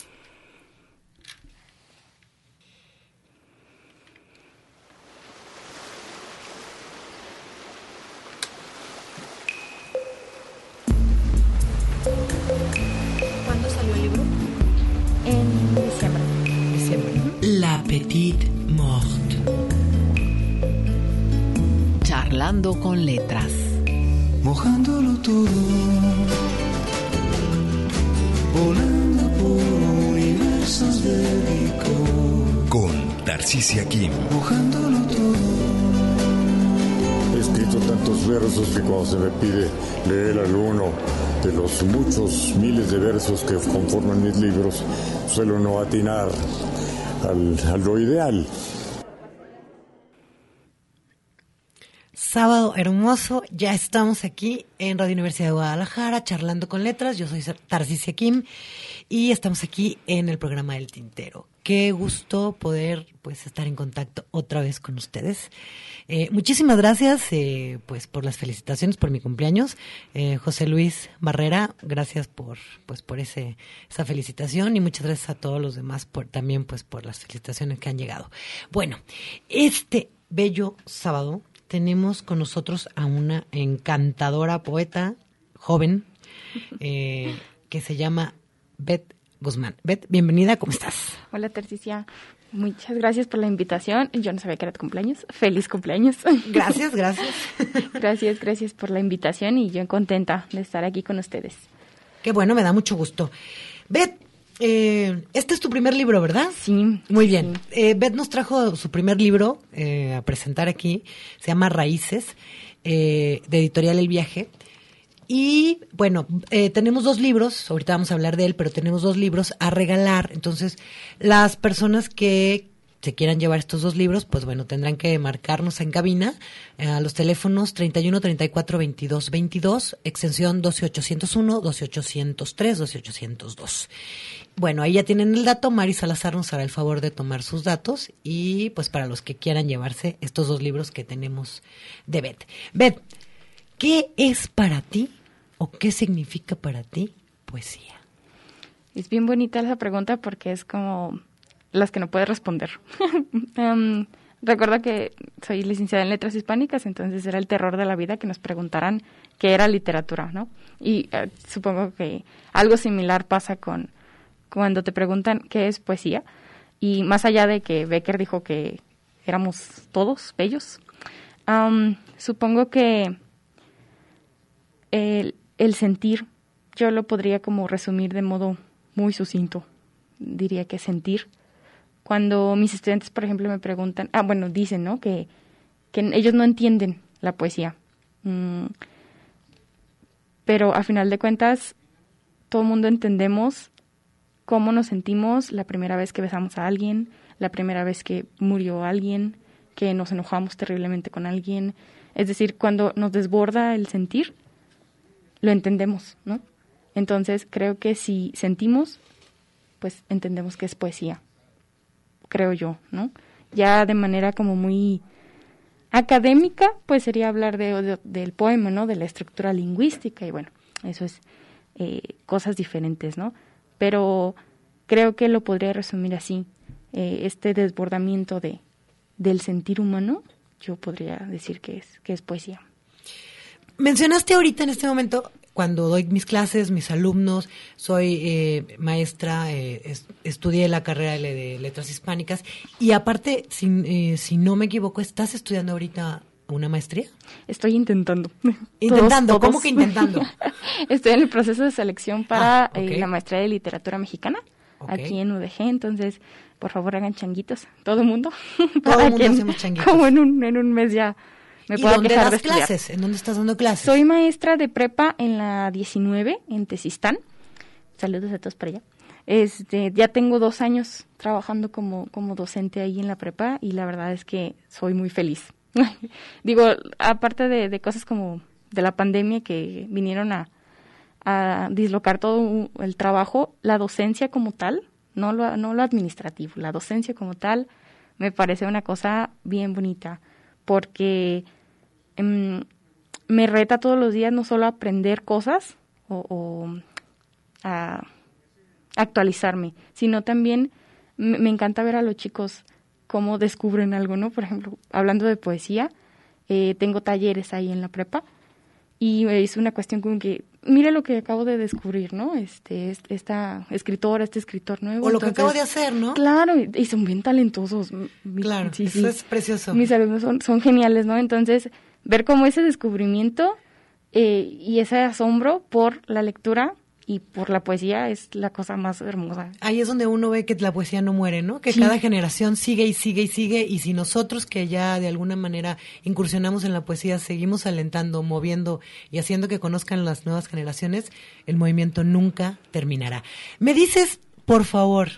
¿Cuándo salió el libro? En diciembre. Diciembre. La Petite Morte. Charlando con letras. mojándolo todo, volando por universos de licor, Con Tarcisia Kim. mojándolo todo. He escrito tantos versos que cuando se me pide leer alguno de los muchos miles de versos que conforman mis libros, suelo no atinar al, a lo ideal. Sábado hermoso, ya estamos aquí en Radio Universidad de Guadalajara charlando con letras. Yo soy Tarcisia Kim y estamos aquí en el programa del Tintero. Qué gusto poder pues estar en contacto otra vez con ustedes. Eh, muchísimas gracias eh, pues por las felicitaciones por mi cumpleaños. Eh, José Luis Barrera, gracias por pues por ese esa felicitación y muchas gracias a todos los demás por también pues por las felicitaciones que han llegado. Bueno, este bello sábado tenemos con nosotros a una encantadora poeta joven eh, que se llama Beth Guzmán. Beth, bienvenida, ¿cómo estás? Hola, Tercicia. Muchas gracias por la invitación. Yo no sabía que era tu cumpleaños. Feliz cumpleaños. (laughs) Gracias, gracias. gracias, gracias por la invitación y yo contenta de estar aquí con ustedes. Qué bueno, me da mucho gusto. Beth, eh, este es tu primer libro, ¿verdad? Sí. Muy bien. Eh, Beth nos trajo su primer libro eh, a presentar aquí. Se llama Raíces, eh, de Editorial El Viaje. Y bueno, eh, tenemos dos libros, ahorita vamos a hablar de él, pero tenemos dos libros a regalar. Entonces, las personas que se quieran llevar estos dos libros, pues bueno, tendrán que marcarnos en cabina eh, a los teléfonos 31 34 22 22, extensión 12801, 12803, 12802. Bueno, ahí ya tienen el dato. Mari Salazar nos hará el favor de tomar sus datos y pues para los que quieran llevarse estos dos libros que tenemos de Beth. Beth, ¿qué es para ti o qué significa para ti poesía? Es bien bonita esa pregunta porque es como las que no puedes responder. um, (laughs) recuerdo que soy licenciada en letras hispánicas, entonces era el terror de la vida que nos preguntaran qué era literatura, ¿no? Y uh, supongo que algo similar pasa con cuando te preguntan qué es poesía. Y más allá de que Becker dijo que éramos todos bellos, supongo que el, el sentir, yo lo podría como resumir de modo muy sucinto. Diría que sentir cuando mis estudiantes, por ejemplo, me preguntan, ah, bueno, dicen, ¿no? Que, que ellos no entienden la poesía. Mm, pero a final de cuentas, todo el mundo entendemos cómo nos sentimos la primera vez que besamos a alguien, la primera vez que murió alguien, que nos enojamos terriblemente con alguien. Es decir, cuando nos desborda el sentir, lo entendemos, ¿no? Entonces, creo que si sentimos, pues entendemos que es poesía creo yo, ¿no? Ya de manera como muy académica, pues sería hablar de, de, del poema, ¿no? De la estructura lingüística y bueno, eso es eh, cosas diferentes, ¿no? Pero creo que lo podría resumir así, eh, este desbordamiento de, del sentir humano, yo podría decir que es, que es poesía. Mencionaste ahorita en este momento cuando doy mis clases, mis alumnos, soy eh, maestra, eh, es- estudié la carrera de, de letras hispánicas y aparte, si, eh, si no me equivoco, ¿estás estudiando ahorita una maestría? Estoy intentando. (laughs) Intentando, Todos, ¿cómo todos. que intentando? (laughs) Estoy en el proceso de selección para Ah, ok. eh, la maestría de literatura mexicana Ok. aquí en UDG, entonces por favor hagan changuitos, todo el mundo. Todo (laughs) el mundo que en- hacemos changuitos. Como en un, en un mes ya me ¿Y pueda dónde das de clases? ¿En dónde estás dando clases? Soy maestra de prepa en la 19, en Tesistán. Saludos a todos para allá. Este, ya tengo dos años trabajando como, como docente ahí en la prepa y la verdad es que soy muy feliz. (laughs) Digo, aparte de, de cosas como de la pandemia que vinieron a, a dislocar todo el trabajo, la docencia como tal, no lo, no lo administrativo, la docencia como tal me parece una cosa bien bonita porque em, me reta todos los días no solo a aprender cosas o, o a actualizarme, sino también me, me encanta ver a los chicos cómo descubren algo, ¿no? Por ejemplo, hablando de poesía, eh, tengo talleres ahí en la prepa y es una cuestión como que, mire lo que acabo de descubrir, ¿no? Este, est- esta escritora, este escritor nuevo. O lo que acabo de hacer, ¿no? Claro, y, son bien talentosos. Claro, sí, eso sí. es precioso. Mis alumnos son, son geniales, ¿no? Entonces, ver cómo ese descubrimiento eh, y ese asombro por la lectura y por la poesía es la cosa más hermosa. Ahí es donde uno ve que la poesía no muere, ¿no? Que Sí. cada generación sigue y sigue y sigue y si nosotros que ya de alguna manera incursionamos en la poesía seguimos alentando, moviendo y haciendo que conozcan las nuevas generaciones, el movimiento nunca terminará. Me dices, por favor,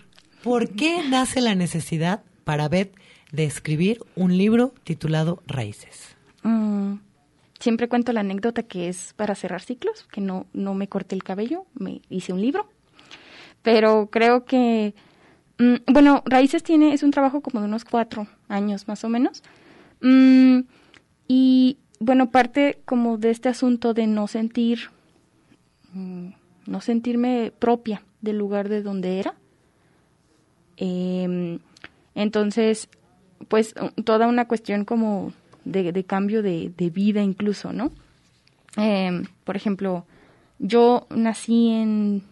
¿por qué nace la necesidad para Beth de escribir un libro titulado Raíces? Mm, siempre cuento la anécdota que es para cerrar ciclos, que no, no me corté el cabello, me hice un libro. Pero creo que, mm, bueno, Raíces tiene, es un trabajo como de unos cuatro años más o menos. Mm, y bueno, parte como de este asunto de no sentir, mm, no sentirme propia del lugar de donde era. Em, entonces, pues toda una cuestión como de, cambio de, vida incluso, ¿no? Em, por ejemplo, yo nací en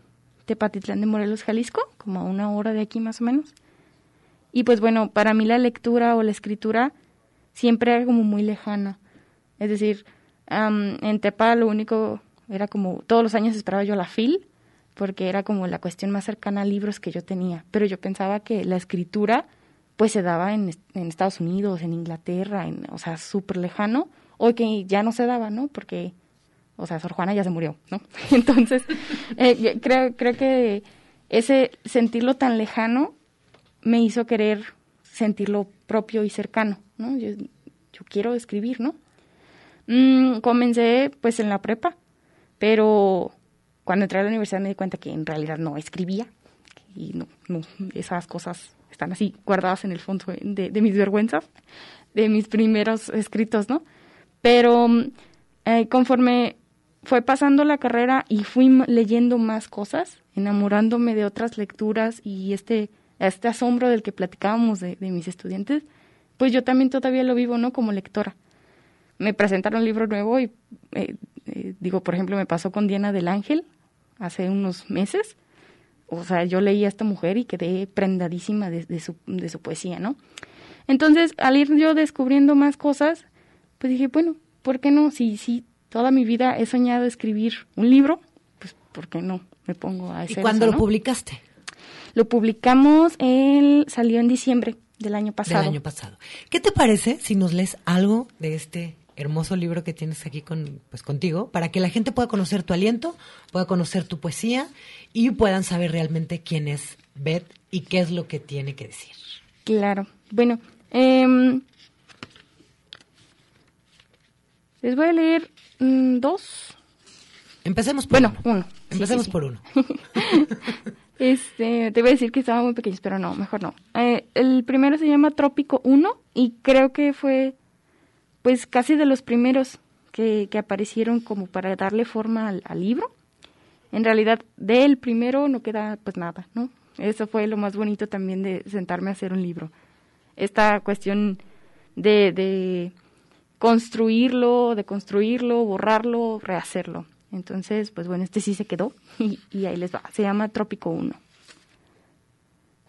Tepatitlán de Morelos, Jalisco, como a una hora de aquí más o menos. Y pues bueno, para mí la lectura o la escritura siempre era como muy lejana. Es decir, am, en Tepa lo único era como, todos los años esperaba yo la FIL, porque era como la cuestión más cercana a libros que yo tenía. Pero yo pensaba que la escritura pues se daba en, en Estados Unidos, en Inglaterra, en, o sea, súper lejano, o que ya no se daba, ¿no? Porque, o sea, Sor Juana ya se murió, ¿no? (laughs) Entonces, eh, creo, creo que ese sentirlo tan lejano me hizo querer sentirlo propio y cercano, ¿no? Yo, yo quiero escribir, ¿no? Mm, comencé pues en la prepa, pero cuando entré a la universidad me di cuenta que en realidad no escribía y no, no esas cosas están así guardadas en el fondo de, de mis vergüenzas, de mis primeros escritos, ¿no? Pero mm, eh, conforme fue pasando la carrera y fui leyendo más cosas, enamorándome de otras lecturas y este, este asombro del que platicábamos de, de mis estudiantes, pues yo también todavía lo vivo, ¿no? Como lectora. Me presentaron un libro nuevo y, eh, eh, digo, por ejemplo, me pasó con Diana del Ángel hace unos meses. O sea, yo leí a esta mujer y quedé prendadísima de, de su, de su poesía, ¿no? Entonces, al ir yo descubriendo más cosas, pues dije, bueno, ¿por qué no? Si, si toda mi vida he soñado escribir un libro, pues ¿por qué no? Me pongo a ¿Y hacer cuándo eso, lo ¿no? publicaste? Lo publicamos, él salió en diciembre del año pasado. Del año pasado. ¿Qué te parece si nos lees algo de este hermoso libro que tienes aquí con, pues, contigo para que la gente pueda conocer tu aliento, pueda conocer tu poesía y puedan saber realmente quién es Beth y qué es lo que tiene que decir? Claro. Bueno, em, les voy a leer mm, dos. Empecemos por bueno, uno. Empecemos sí, sí. por uno. (laughs) Este, te voy a decir que estaban muy pequeños, pero no, mejor no. Eh, el primero se llama Trópico 1 y creo que fue, pues, casi de los primeros que, que aparecieron como para darle forma al, libro. En realidad, del primero no queda, pues, nada, ¿no? Eso fue lo más bonito también de sentarme a hacer un libro. Esta cuestión de, de construirlo, de construirlo, borrarlo, rehacerlo. Entonces, pues bueno, este sí se quedó y, y ahí les va. Se llama Trópico 1.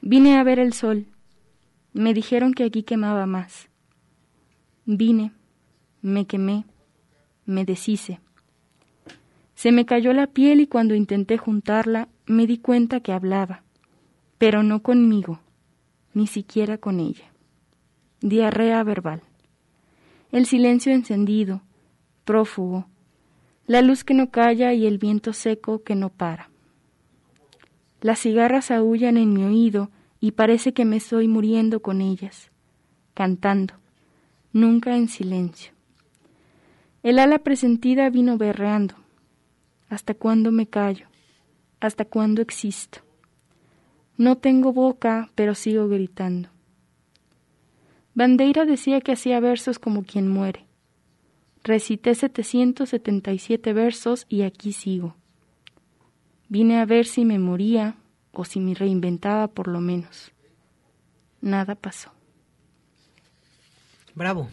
Vine a ver el sol. Me dijeron que aquí quemaba más. Vine, me quemé, me deshice. Se me cayó la piel y cuando intenté juntarla me di cuenta que hablaba, pero no conmigo, ni siquiera con ella. Diarrea verbal. El silencio encendido, prófugo, la luz que no calla y el viento seco que no para. Las cigarras aullan en mi oído y parece que me estoy muriendo con ellas, cantando, nunca en silencio. El ala presentida vino berreando. ¿Hasta cuándo me callo? ¿Hasta cuándo existo? No tengo boca, pero sigo gritando. Bandeira decía que hacía versos como quien muere. Recité 777 versos y aquí sigo. Vine a ver si me moría o si me reinventaba por lo menos. Nada pasó. Bravo.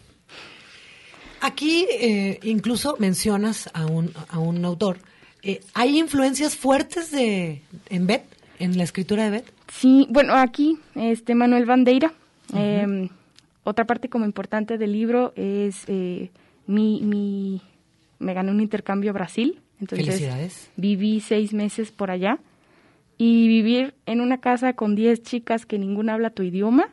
Aquí eh, incluso mencionas a un, a un autor. Eh, ¿Hay influencias fuertes de en Bet, en la escritura de Bet? Sí, bueno, aquí este Manuel Bandeira. eh, otra parte como importante del libro es eh, mi, mi, me gané un intercambio a Brasil. Entonces Felicidades. viví seis meses por allá y vivir en una casa con diez chicas que ninguna habla tu idioma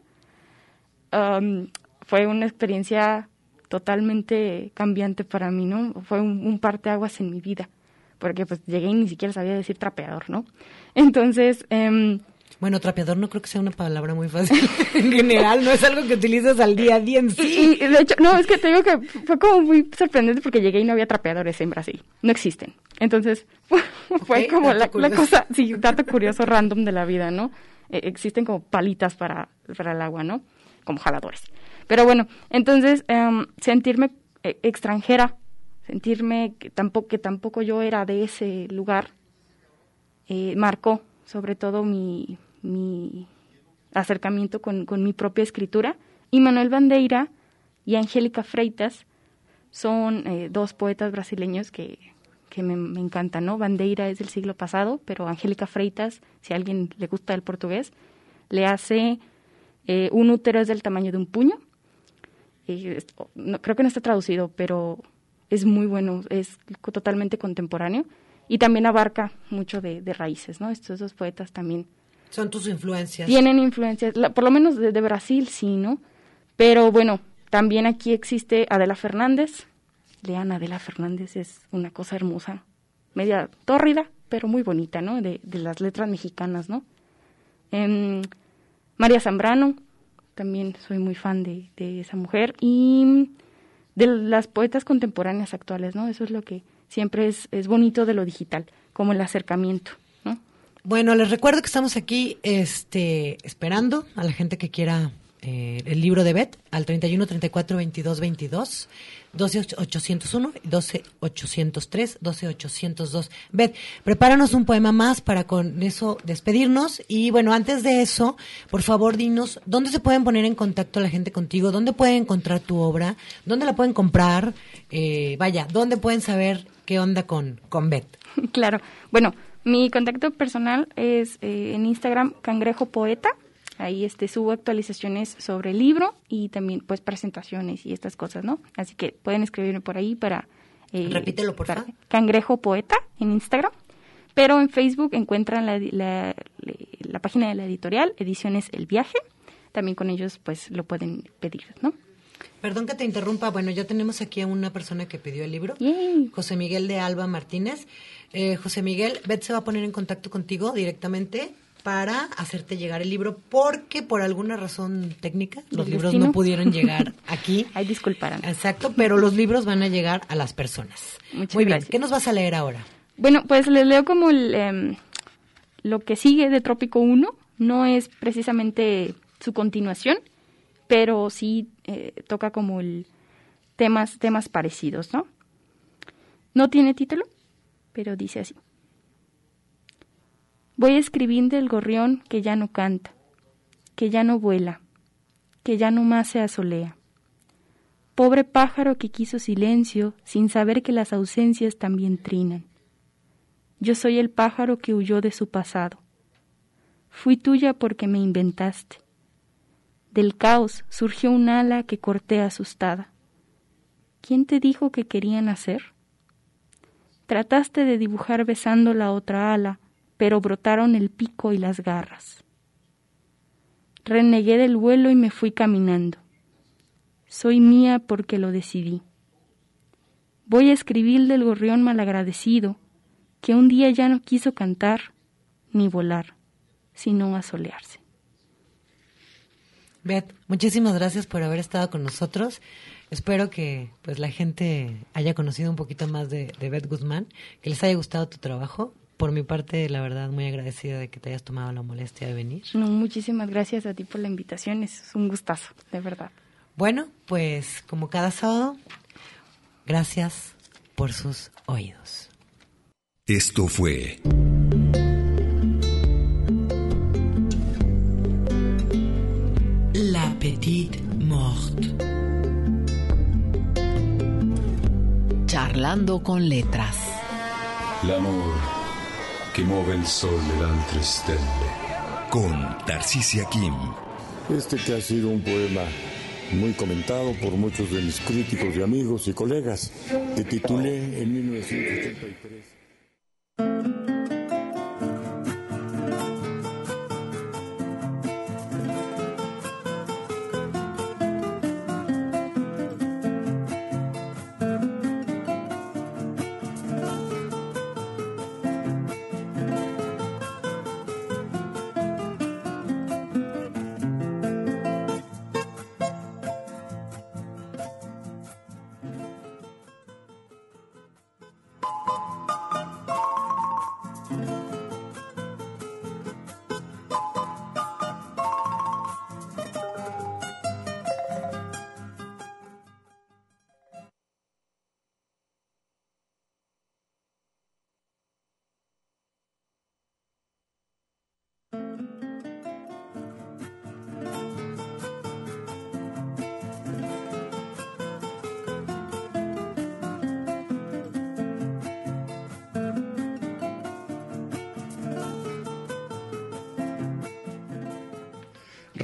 um, fue una experiencia totalmente cambiante para mí, ¿no? Fue un, un parteaguas en mi vida, porque pues llegué y ni siquiera sabía decir trapeador, ¿no? (laughs) Entonces, em, Bueno, trapeador no creo que sea una palabra muy fácil. (laughs) en general, no es algo que utilizas al día a día en sí. y, de hecho, no, es que te digo que fue como muy sorprendente porque llegué y no había trapeadores en Brasil, no existen. Entonces, (laughs) fue como la, cosa, sí, dato curioso random de la vida, ¿no? Eh, existen como palitas para, para el agua, ¿no? Como jaladores. Pero bueno, entonces em, sentirme eh, extranjera, sentirme que tampoco, que tampoco yo era de ese lugar, eh, marcó sobre todo mi, mi acercamiento con, mi propia escritura. Y Manuel Bandeira y Angélica Freitas son eh, dos poetas brasileños que, me encantan, ¿no? Bandeira es del siglo pasado, pero Angélica Freitas, si a alguien le gusta el portugués, le hace eh, un útero es del tamaño de un puño. Eh, es- no, creo que no está traducido, pero es muy bueno, es totalmente contemporáneo y también abarca mucho de, de raíces, ¿no? Estos dos poetas también Son tus influencias. tienen influencias, la- por lo menos de, de Brasil, sí, ¿no? Pero bueno, también aquí existe Adela Fernández. Lean Adela Fernández, es una cosa hermosa, media tórrida, pero muy bonita, ¿no? De, de las letras mexicanas, ¿no? Em, María Zambrano, también soy muy fan de, de esa mujer. Y de las poetas contemporáneas actuales, ¿no? Eso es lo que siempre es, es bonito de lo digital, como el acercamiento, ¿no? Bueno, les recuerdo que estamos aquí este, esperando a la gente que quiera eh, el libro de Bet al 31 34 22 22 12 801 12 803 12 802 Bet, prepáranos un poema más para con eso despedirnos y bueno, antes de eso, por favor dinos dónde se pueden poner en contacto la gente contigo, dónde pueden encontrar tu obra, dónde la pueden comprar, eh, vaya, dónde pueden saber qué onda con, con Bet. (laughs) Claro. Bueno, mi contacto personal es eh, en Instagram Cangrejo Poeta. Ahí este subo actualizaciones sobre el libro y también pues presentaciones y estas cosas, ¿no? Así que pueden escribirme por ahí para eh, Repítelo, por favor. Cangrejo Poeta en Instagram. Pero en Facebook encuentran la, la, la página de la editorial, Ediciones El Viaje. También con ellos pues lo pueden pedir, ¿no? Perdón que te interrumpa, bueno, ya tenemos aquí a una persona que pidió el libro, José Miguel de Alba Martínez. Eh, José Miguel, Beth se va a poner en contacto contigo directamente para hacerte llegar el libro, porque por alguna razón técnica los libros destino. no pudieron llegar aquí. (laughs) Ahí disculparán. Exacto, pero los libros van a llegar a las personas. Muchas Muy bien. ¿qué nos vas a leer ahora? Bueno, pues les leo como el, em, lo que sigue de Trópico 1. No es precisamente su continuación, pero sí eh, toca como el temas, temas parecidos, ¿no? No tiene título, pero dice así. Voy a escribir del gorrión que ya no canta, que ya no vuela, que ya no más se asolea. Pobre pájaro que quiso silencio sin saber que las ausencias también trinan. Yo soy el pájaro que huyó de su pasado. Fui tuya porque me inventaste. Del caos surgió un ala que corté asustada. ¿Quién te dijo que querían hacer? Trataste de dibujar besando la otra ala, pero brotaron el pico y las garras. Renegué del vuelo y me fui caminando. Soy mía porque lo decidí. Voy a escribir del gorrión malagradecido, que un día ya no quiso cantar ni volar, sino asolearse. Beth, muchísimas gracias por haber estado con nosotros. Espero que pues la gente haya conocido un poquito más de, de Beth Guzmán, que les haya gustado tu trabajo. Por mi parte, la verdad, muy agradecida de que te hayas tomado la molestia de venir. No, muchísimas gracias a ti por la invitación, es un gustazo, de verdad. Bueno, pues como cada sábado, gracias por sus oídos. Esto fue La Petite Morte. Charlando con letras. L'amor che muove il sole e le altre stelle. Con Tarcisia Kim. Este que ha sido un poema muy comentado por muchos de mis críticos y amigos y colegas, que titulé en 1983.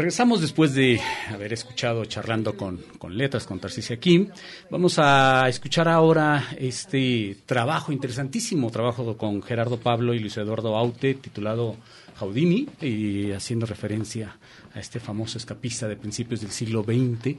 Regresamos después de haber escuchado charlando con, con letras con Tarcisia Kim. Vamos a escuchar ahora este trabajo interesantísimo, trabajo con Gerardo Pablo y Luis Eduardo Aute, titulado Houdini, y haciendo referencia a este famoso escapista de principios del siglo XX y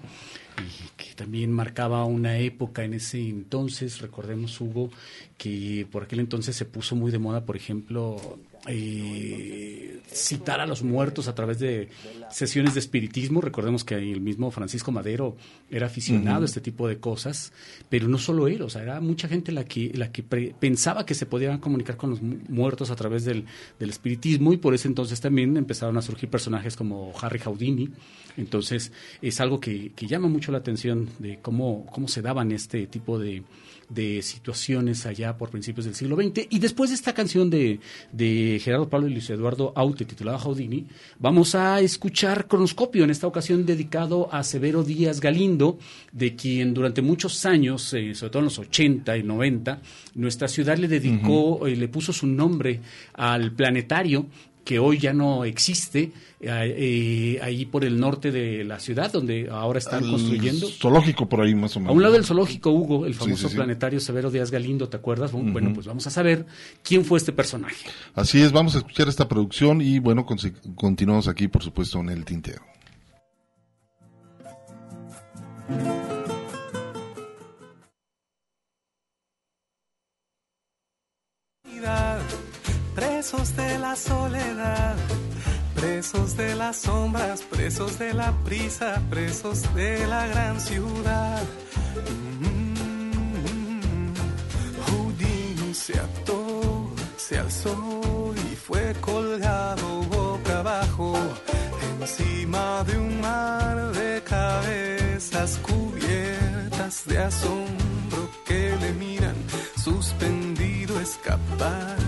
que también marcaba una época en ese entonces. Recordemos, Hugo, que por aquel entonces se puso muy de moda, por ejemplo, eh, citar a los muertos a través de sesiones de espiritismo. Recordemos que el mismo Francisco Madero era aficionado a este tipo de cosas, pero no solo él, o sea, era mucha gente la que, la que pre- pensaba que se podían comunicar con los mu- muertos a través del, del espiritismo y por ese entonces también empezaron a surgir personajes como Harry Houdini. Entonces es algo que, que llama mucho la atención de cómo, cómo se daban este tipo de, de situaciones allá por principios del siglo XX. Y después de esta canción de, de Gerardo Pablo y Luis Eduardo Aute, titulada Houdini, vamos a escuchar Cronoscopio, en esta ocasión dedicado a Severo Díaz Galindo, de quien durante muchos años, eh, sobre todo en los 80 y 90, nuestra ciudad le dedicó, eh, le puso su nombre al planetario que hoy ya no existe, eh, eh, ahí por el norte de la ciudad, donde ahora están Al construyendo. Zoológico por ahí más o menos. A un lado del zoológico, Hugo, el famoso sí, sí. planetario Severo Díaz Galindo, ¿te acuerdas? Bueno, pues vamos a saber quién fue este personaje. Así es, vamos a escuchar esta producción y bueno, continuamos aquí, por supuesto, en el tintero. Presos de la soledad, presos de las sombras, presos de la prisa, presos de la gran ciudad. Mm, Houdini se ató, se alzó y fue colgado boca abajo encima de un mar de cabezas cubiertas de asombro que le miran suspendido escapar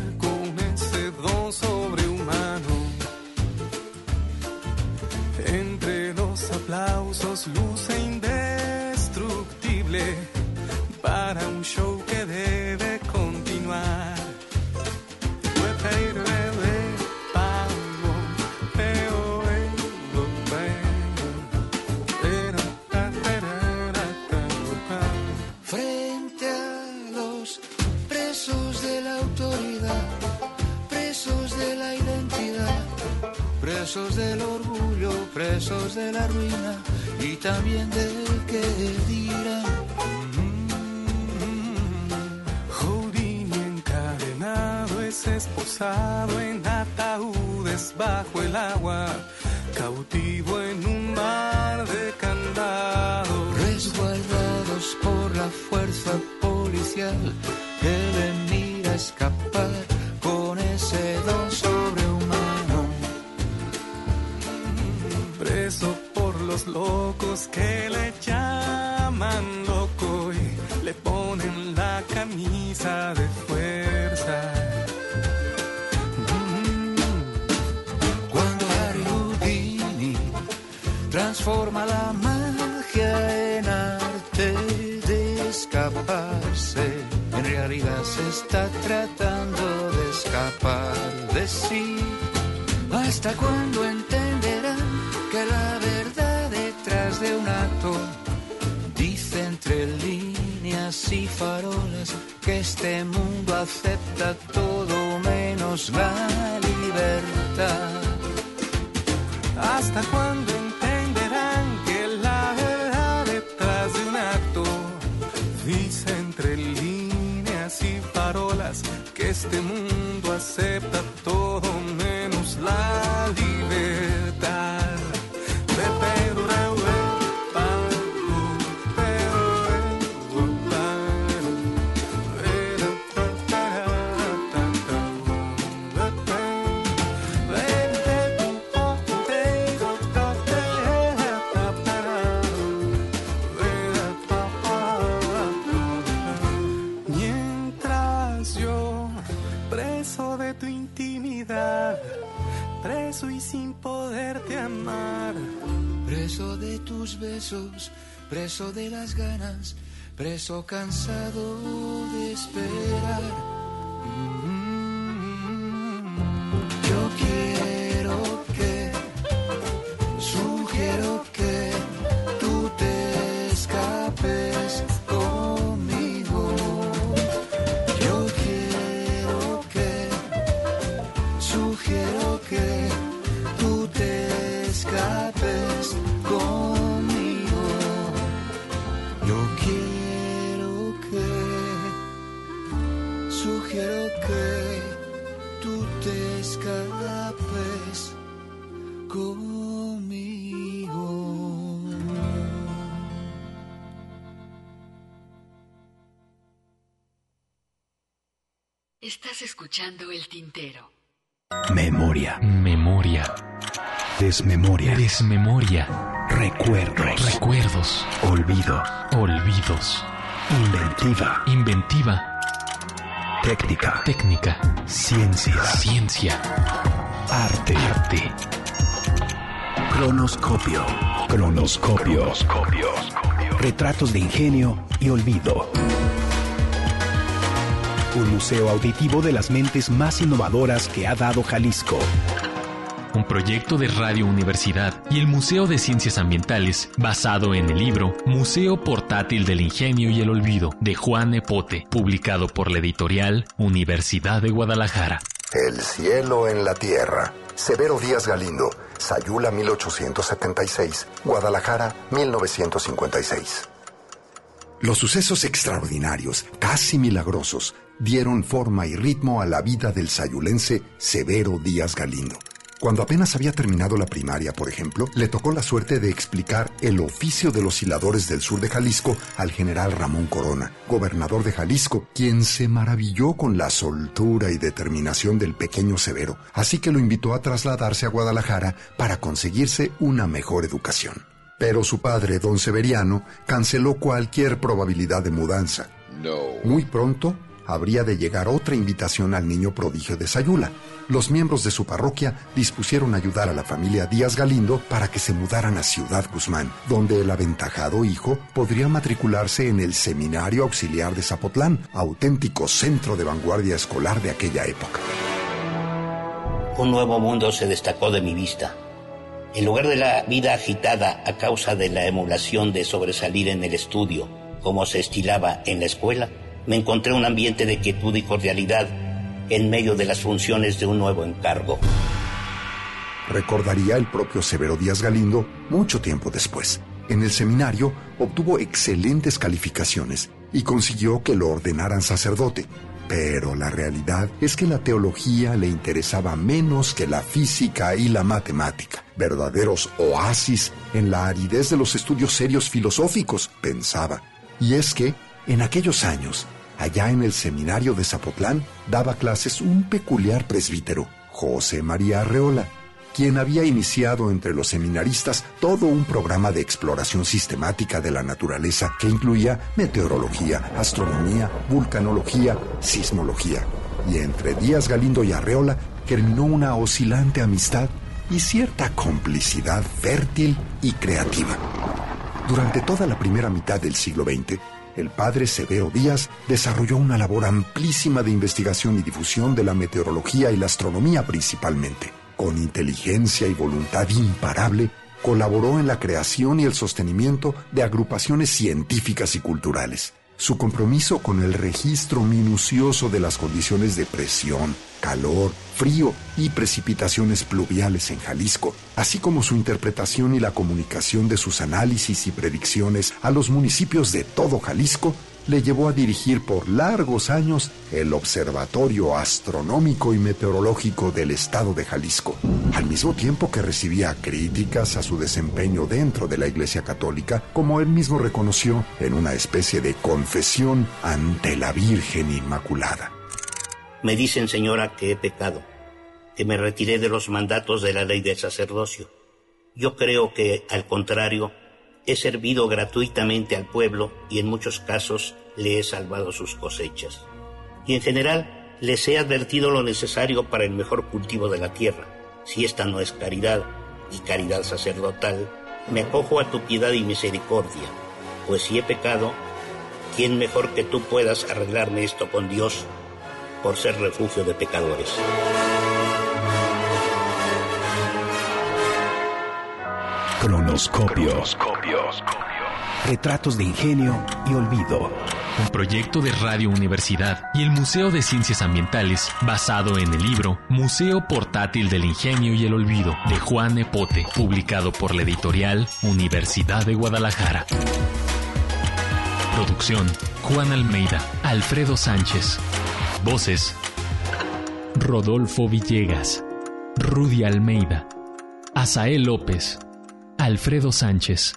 sobrehumano. Entre los aplausos luce indestructible para un show presos del orgullo, presos de la ruina y también del que dirán. Houdini encadenado es esposado en ataúdes bajo el agua, cautivo en un mar de candados. Resguardados por la fuerza policial que le mira escapar los locos que le llaman loco y le ponen la camisa de fuerza. Cuando Harry Houdini transforma la magia en arte de escaparse, en realidad se está tratando de escapar de sí. Hasta cuando entenderán y farolas que este mundo acepta todo menos la libertad. Hasta cuando entenderán que la verdad detrás de un acto dice entre líneas y parolas que este mundo acepta todo menos la libertad. Preso de tus besos, preso de las ganas, preso cansado de esperar. Yo quiero escuchando El Tintero. Memoria. Memoria. Desmemoria. Desmemoria. Recuerdos. Recuerdos. Olvido. Olvidos. Inventiva. Inventiva. Técnica. Técnica. Ciencia. Ciencia. Arte. Arte. Cronoscopio. Cronoscopio. Retratos de ingenio y olvido. Un museo auditivo de las mentes más innovadoras que ha dado Jalisco. Un proyecto de Radio Universidad y el Museo de Ciencias Ambientales basado en el libro Museo Portátil del Ingenio y el Olvido de Juan Epote, publicado por la editorial Universidad de Guadalajara. El cielo en la tierra. Severo Díaz Galindo, Sayula 1876, Guadalajara 1956. Los sucesos extraordinarios, casi milagrosos, dieron forma y ritmo a la vida del sayulense Severo Díaz Galindo. Cuando apenas había terminado la primaria, por ejemplo, le tocó la suerte de explicar el oficio de los hiladores del sur de Jalisco al general Ramón Corona, gobernador de Jalisco, quien se maravilló con la soltura y determinación del pequeño Severo, así que lo invitó a trasladarse a Guadalajara para conseguirse una mejor educación. Pero su padre, don Severiano, canceló cualquier probabilidad de mudanza. Muy pronto habría de llegar otra invitación al niño prodigio de Sayula. Los miembros de su parroquia dispusieron ayudar a la familia Díaz Galindo para que se mudaran a Ciudad Guzmán, donde el aventajado hijo podría matricularse en el Seminario Auxiliar de Zapotlán, auténtico centro de vanguardia escolar de aquella época. Un nuevo mundo se destacó de mi vista. En lugar de la vida agitada a causa de la emulación de sobresalir en el estudio, como se estilaba en la escuela, me encontré un ambiente de quietud y cordialidad en medio de las funciones de un nuevo encargo. Recordaría el propio Severo Díaz Galindo mucho tiempo después. En el seminario obtuvo excelentes calificaciones y consiguió que lo ordenaran sacerdote. Pero la realidad es que la teología le interesaba menos que la física y la matemática, verdaderos oasis en la aridez de los estudios serios filosóficos, pensaba. Y es que, en aquellos años, allá en el seminario de Zapotlán, daba clases un peculiar presbítero, José María Arreola, quien había iniciado entre los seminaristas todo un programa de exploración sistemática de la naturaleza que incluía meteorología, astronomía, vulcanología, sismología. Y entre Díaz Galindo y Arreola terminó una oscilante amistad y cierta complicidad fértil y creativa. Durante toda la primera mitad del siglo XX, el padre Severo Díaz desarrolló una labor amplísima de investigación y difusión de la meteorología y la astronomía principalmente. Con inteligencia y voluntad imparable, colaboró en la creación y el sostenimiento de agrupaciones científicas y culturales. Su compromiso con el registro minucioso de las condiciones de presión, calor, frío y precipitaciones pluviales en Jalisco, así como su interpretación y la comunicación de sus análisis y predicciones a los municipios de todo Jalisco, le llevó a dirigir por largos años el Observatorio Astronómico y Meteorológico del Estado de Jalisco, al mismo tiempo que recibía críticas a su desempeño dentro de la Iglesia Católica, como él mismo reconoció en una especie de confesión ante la Virgen Inmaculada. Me dicen, señora, que he pecado, que me retiré de los mandatos de la ley del sacerdocio. Yo creo que, al contrario, he servido gratuitamente al pueblo y en muchos casos le he salvado sus cosechas. Y en general les he advertido lo necesario para el mejor cultivo de la tierra. Si esta no es caridad y caridad sacerdotal, me acojo a tu piedad y misericordia, pues si he pecado, ¿quién mejor que tú puedas arreglarme esto con Dios por ser refugio de pecadores? Cronoscopio. Retratos de ingenio y olvido. Un proyecto de Radio Universidad y el Museo de Ciencias Ambientales basado en el libro Museo Portátil del Ingenio y el Olvido de Juan Epote, publicado por la editorial Universidad de Guadalajara. Producción Juan Almeida, Alfredo Sánchez. Voces Rodolfo Villegas, Rudy Almeida, Asael López, Alfredo Sánchez.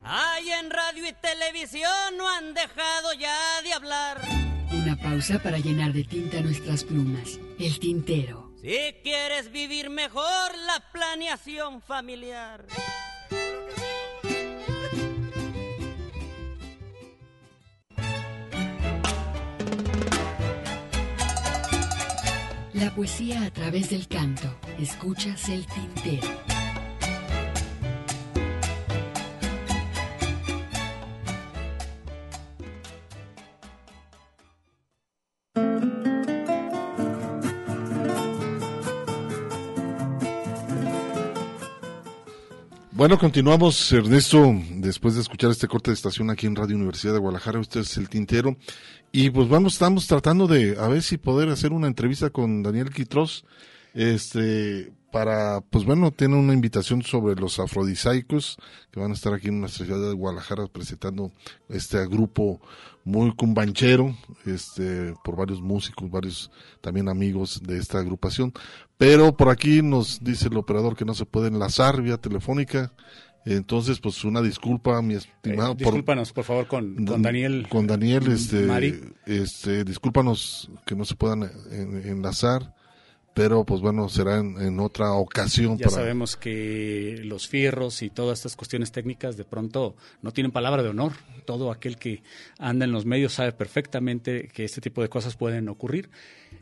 Ay, en radio y televisión no han dejado ya de hablar. Una pausa para llenar de tinta nuestras plumas. El tintero. Si quieres vivir mejor, la planeación familiar. La poesía a través del canto. Escuchas el tintero. Bueno, continuamos, Ernesto, después de escuchar este corte de estación aquí en Radio Universidad de Guadalajara, usted es el tintero, y pues vamos, estamos tratando de a ver si poder hacer una entrevista con Daniel Quitros, este, para, pues bueno, tiene una invitación sobre los afrodisaicos, que van a estar aquí en nuestra ciudad de Guadalajara presentando este grupo muy cumbanchero, este, por varios músicos, varios también amigos de esta agrupación. Pero por aquí nos dice el operador que no se puede enlazar vía telefónica. Entonces, pues una disculpa, mi estimado. Eh, discúlpanos, por, favor, con, con Daniel. Con Daniel, este, Mari. este, discúlpanos que no se puedan en- enlazar, pero pues bueno, será en, en otra ocasión. Ya para- sabemos que los fierros y todas estas cuestiones técnicas de pronto no tienen palabra de honor. Todo aquel que anda en los medios sabe perfectamente que este tipo de cosas pueden ocurrir.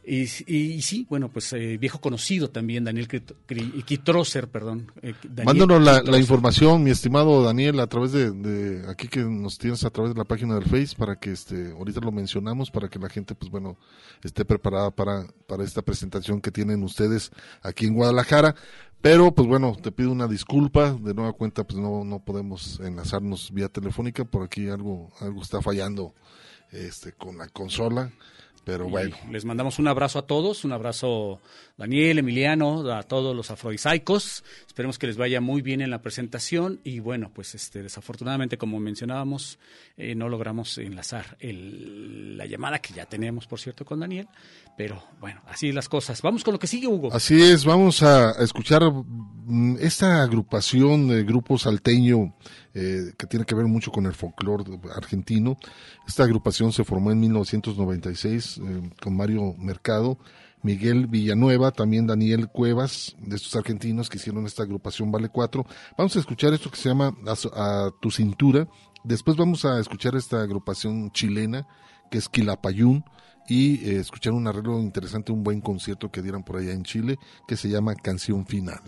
Y, y- y sí, bueno, pues eh, viejo conocido también, Daniel Kitroser, perdón. eh, Daniel Mándanos la, información, mi estimado Daniel, a través de, de aquí que nos tienes a través de la página del Face para que este ahorita lo mencionamos para que la gente pues bueno esté preparada para para esta presentación que tienen ustedes aquí en Guadalajara. Pero pues bueno, te pido una disculpa, de nueva cuenta pues no no podemos enlazarnos vía telefónica, por aquí algo algo está fallando este con la consola. Pero Y bueno. Les mandamos un abrazo a todos, un abrazo Daniel, Emiliano, a todos los afrodisíacos. Esperemos que les vaya muy bien en la presentación y bueno, pues este desafortunadamente como mencionábamos eh, no logramos enlazar el- la llamada que ya teníamos por cierto con Daniel, pero bueno, así las cosas. Vamos con lo que sigue Hugo. Así es, vamos a a escuchar mm, esta agrupación de grupo salteño eh, que tiene que ver mucho con el folclore argentino. Esta agrupación se formó en 1996 eh, con Mario Mercado, Miguel Villanueva, también Daniel Cuevas, de estos argentinos que hicieron esta agrupación Vale 4. Vamos a escuchar esto que se llama A, tu cintura. Después vamos a escuchar esta agrupación chilena que es Quilapayún y eh, escuchar un arreglo interesante, un buen concierto que dieran por allá en Chile que se llama Canción Final.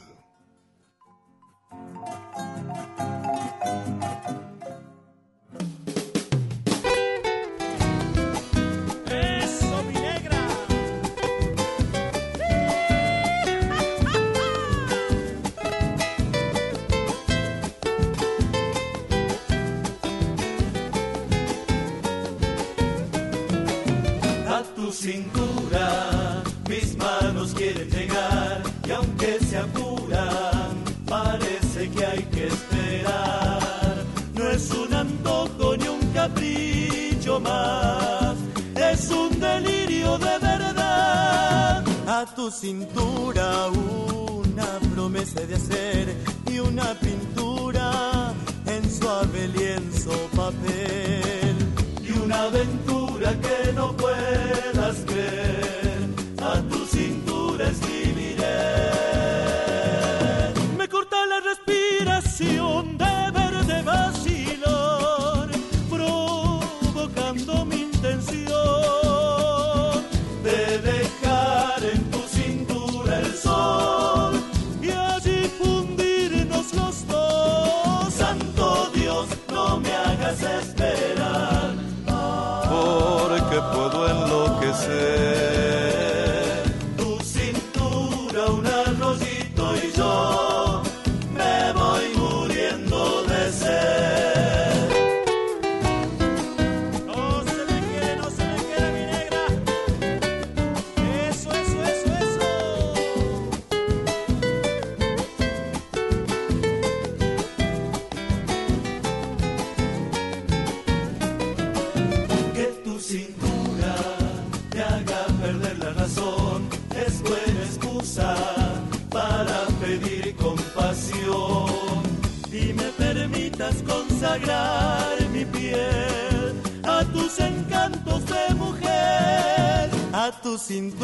A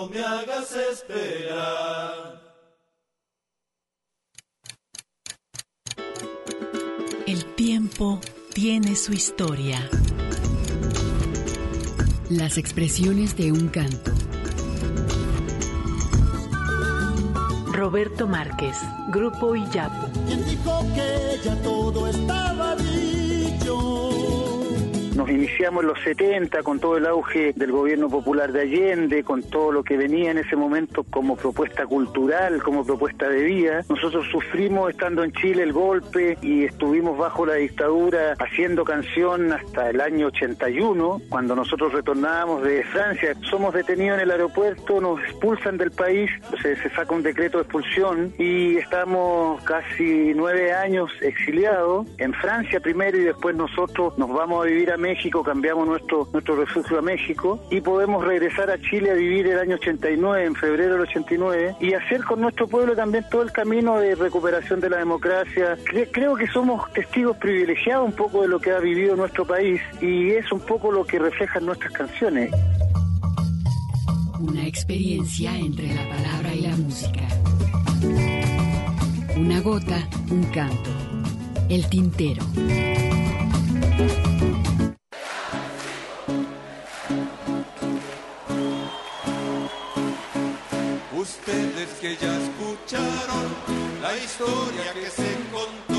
no me hagas esperar. El tiempo tiene su historia. Las expresiones de un canto. Roberto Márquez, Grupo Iyapu. ¿Quién dijo que ya todo estaba dicho? Nos iniciamos en los 70 con todo el auge del gobierno popular de Allende, con todo lo que venía en ese momento como propuesta cultural, como propuesta de vida. Nosotros sufrimos estando en Chile el golpe y estuvimos bajo la dictadura haciendo canción hasta el año 81, cuando nosotros retornábamos de Francia. Somos detenidos en el aeropuerto, nos expulsan del país, se, se saca un decreto de expulsión y estamos casi nueve años exiliados en Francia primero y después nosotros nos vamos a vivir a México, cambiamos nuestro, nuestro refugio a México y podemos regresar a Chile a vivir el año 89, en febrero del 89, y hacer con nuestro pueblo también todo el camino de recuperación de la democracia. Cre- creo que somos testigos privilegiados un poco de lo que ha vivido nuestro país y es un poco lo que reflejan nuestras canciones. Una experiencia entre la palabra y la música. Una gota, un canto. El tintero. Ustedes que ya escucharon la historia que se contó,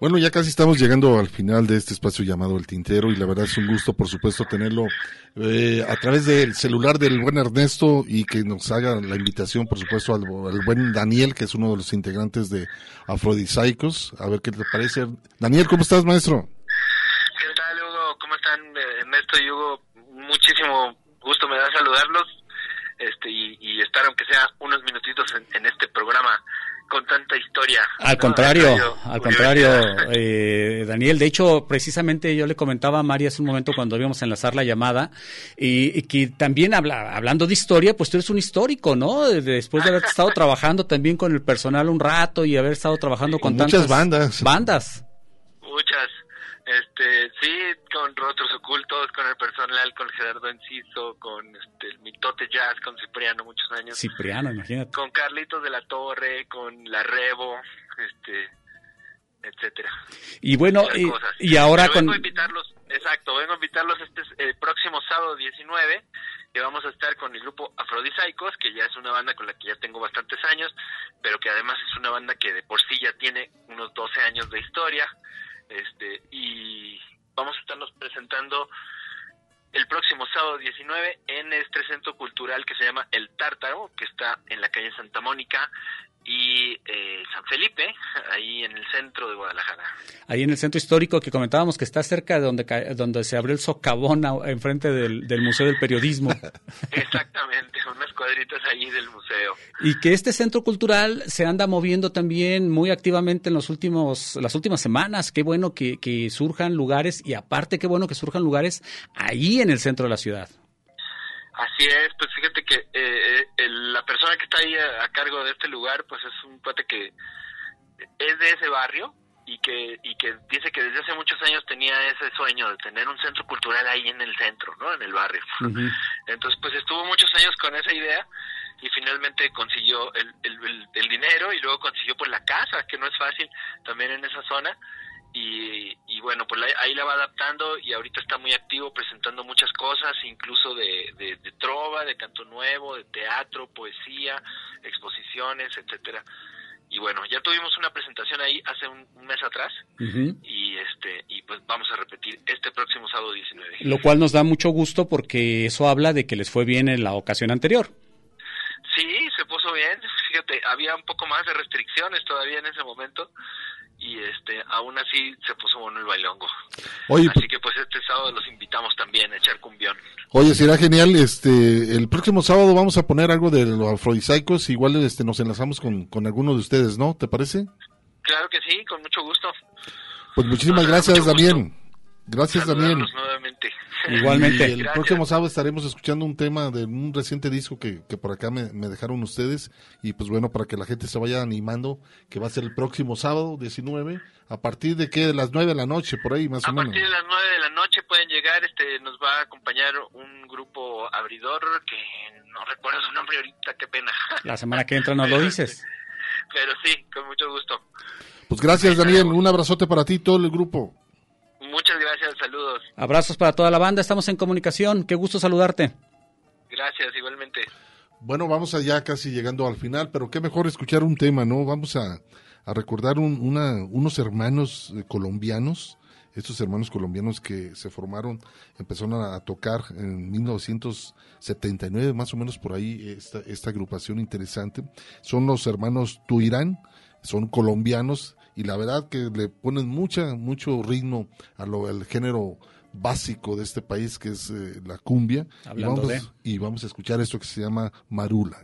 Bueno, ya casi estamos llegando al final de este espacio llamado El Tintero y la verdad es un gusto, por supuesto, tenerlo eh, a través del celular del buen Ernesto y que nos haga la invitación, por supuesto, al, buen Daniel, que es uno de los integrantes de Afrodisaicos. A ver qué te parece. Daniel, ¿cómo estás, maestro? ¿Qué tal, Hugo? ¿Cómo están eh, Ernesto y Hugo? Muchísimo gusto me da saludarlos este, y, y estar, aunque sea unos minutitos en, en este programa con tanta historia. Al ¿no? contrario, al contrario, eh, Daniel. De hecho, precisamente yo le comentaba a María hace un momento cuando íbamos a enlazar la llamada y, y que también habla, hablando de historia, pues tú eres un histórico, ¿no? De- Después de haber estado trabajando también con el personal un rato y haber estado trabajando con, Con muchas tantas bandas. Bandas. Muchas. Este, sí, con Rostros Ocultos, con el personal, con Gerardo Enciso, con este, el Mitote Jazz, con Cipriano, muchos años. Cipriano, imagínate. Con Carlitos de la Torre, con La Rebo, este, etcétera. Y bueno, y, ahora Pero con... Vengo a invitarlos, exacto, vengo a invitarlos este eh, próximo sábado 19, que vamos a estar con el grupo Afrodisaicos, que ya es una banda con la que ya tengo bastantes años, pero que además es una banda que de por sí ya tiene unos 12 años de historia, este, y vamos a estarnos presentando el próximo sábado 19 en este centro cultural que se llama El Tártaro, que está en la calle Santa Mónica y eh, San Felipe, (laughs) ahí en el centro de Guadalajara. Ahí en el centro histórico que comentábamos que está cerca de donde, donde se abrió el socavón enfrente del, del Museo del Periodismo. (laughs) Exactamente, unas cuadritas ahí del museo. Y que este centro cultural se anda moviendo también muy activamente en los últimos, las últimas semanas. Qué bueno que, que surjan lugares y aparte qué bueno que surjan lugares ahí en el centro de la ciudad. Así es, pues fíjate que eh, el- la persona que está ahí a, a cargo de este lugar, pues es un cuate que es de ese barrio y que y que dice que desde hace muchos años tenía ese sueño de tener un centro cultural ahí en el centro, ¿no? En el barrio. Entonces, pues estuvo muchos años con esa idea y finalmente consiguió el, el, el- el dinero y luego consiguió pues la casa, que no es fácil también en esa zona. Y, y bueno, pues la- ahí la va adaptando y ahorita está muy activo presentando muchas cosas, incluso de, de, de trova, de canto nuevo, de teatro, poesía, exposiciones, etcétera. Y bueno, ya tuvimos una presentación ahí hace un, un mes atrás y este y pues vamos a repetir este próximo sábado 19. Lo cual nos da mucho gusto porque eso habla de que les fue bien en la ocasión anterior. Sí, se puso bien. Fíjate, había un poco más de restricciones todavía en ese momento y este aún así se puso bueno el bailongo. Oye, así que pues este sábado los invitamos también a echar cumbión. Oye, será genial. Este, el próximo sábado vamos a poner algo de los afrodisaicos. Igual este, nos enlazamos con, con alguno de ustedes, ¿no? ¿Te parece? Claro que sí, con mucho gusto. Pues muchísimas gracias, Damián. Gracias, Damián. Saludarlos nuevamente. Y el Gracias. próximo sábado estaremos escuchando un tema de un reciente disco que, que por acá me, me dejaron ustedes. Y pues bueno, para que la gente se vaya animando, que va a ser el próximo sábado 19. ¿A partir de qué? De las 9 de la noche, por ahí más A o menos. partir de las 9 de la noche pueden llegar, este nos va a acompañar un grupo abridor que no recuerdo su nombre ahorita, qué pena. La semana que entra nos lo dices. Pero sí, con mucho gusto. Pues gracias, Daniel. Un abrazote para ti y todo el grupo. Muchas gracias, saludos. Abrazos para toda la banda, estamos en comunicación. Qué gusto saludarte. Gracias, igualmente. Bueno, vamos allá casi llegando al final, pero qué mejor escuchar un tema, ¿no? Vamos a, a recordar un- una, unos hermanos eh, colombianos, estos hermanos colombianos que se formaron, empezaron a, tocar en 1979, más o menos por ahí, esta, esta agrupación interesante. Son los hermanos Tuirán, son colombianos y la verdad que le ponen mucha, mucho ritmo a lo, al género básico de este país que es eh, la cumbia. Y Hablando vamos, de. y vamos a escuchar esto que se llama Marula.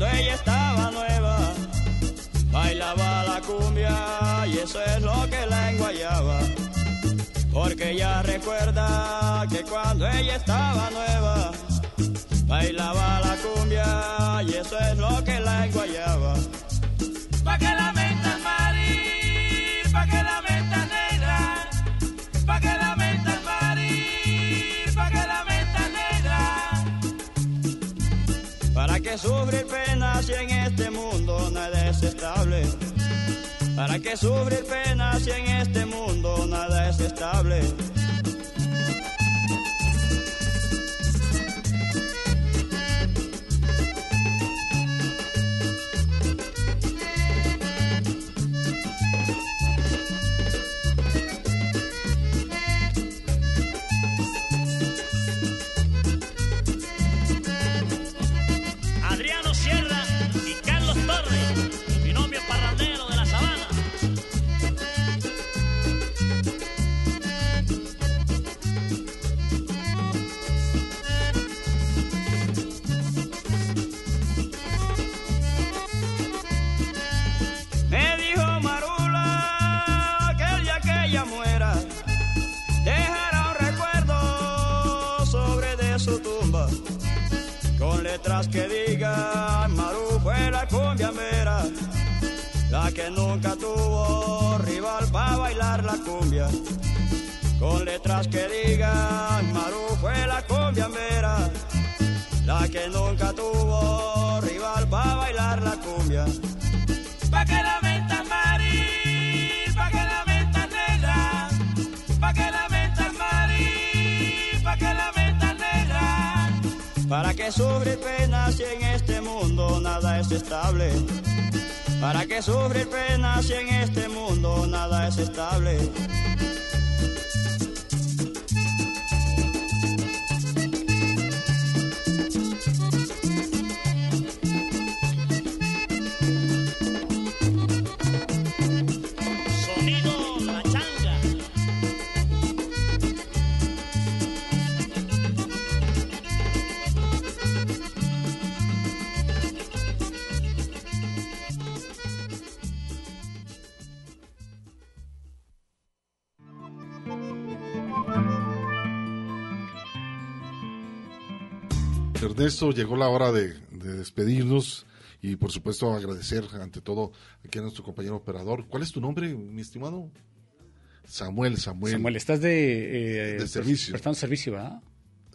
Cuando ella estaba nueva, bailaba la cumbia y eso es lo que la enguayaba. Porque ella recuerda que cuando ella estaba nueva, bailaba la cumbia y eso es lo que la enguayaba. Pa' que la sufrir penas si en este mundo nada es estable? ¿Para qué sufrir penas si en este mundo nada es estable? ¿Para llegó la hora de, de despedirnos y por supuesto agradecer ante todo aquí a nuestro compañero operador. ¿Cuál es tu nombre, mi estimado? Samuel, Samuel. Samuel, estás de, eh, De servicio. Prestando servicio, ¿verdad?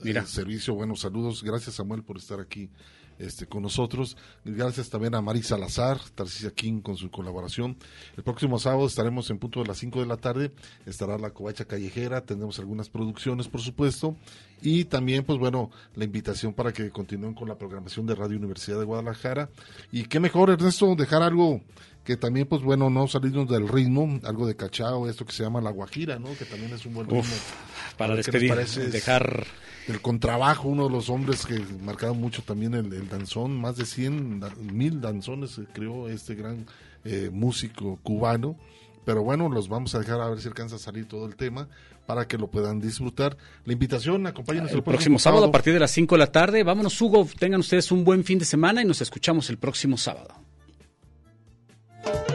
Mira. Eh, servicio, buenos saludos. Gracias, Samuel, por estar aquí este, con nosotros. Gracias también a Mari Salazar, Tarcisia King con su colaboración. El próximo sábado estaremos en punto de las 5 de la tarde. Estará la covacha callejera. Tendremos algunas producciones, por supuesto. Y también, pues bueno, la invitación para que continúen con la programación de Radio Universidad de Guadalajara. Y qué mejor, Ernesto, dejar algo que también, pues bueno, no salirnos del ritmo, algo de cachao, esto que se llama la guajira, ¿no? Que también es un buen ritmo. Uf, para despedir, dejar- El contrabajo, uno de los hombres que marcaron mucho también el, el danzón, más de 100, da- mil danzones eh, creó este gran eh, músico cubano. Pero bueno, los vamos a dejar a ver si alcanza a salir todo el tema para que lo puedan disfrutar. La invitación, acompáñenos El próximo sábado a partir de las 5 de la tarde. Vámonos, Hugo. Tengan ustedes un buen fin de semana y nos escuchamos el próximo sábado. Guajira,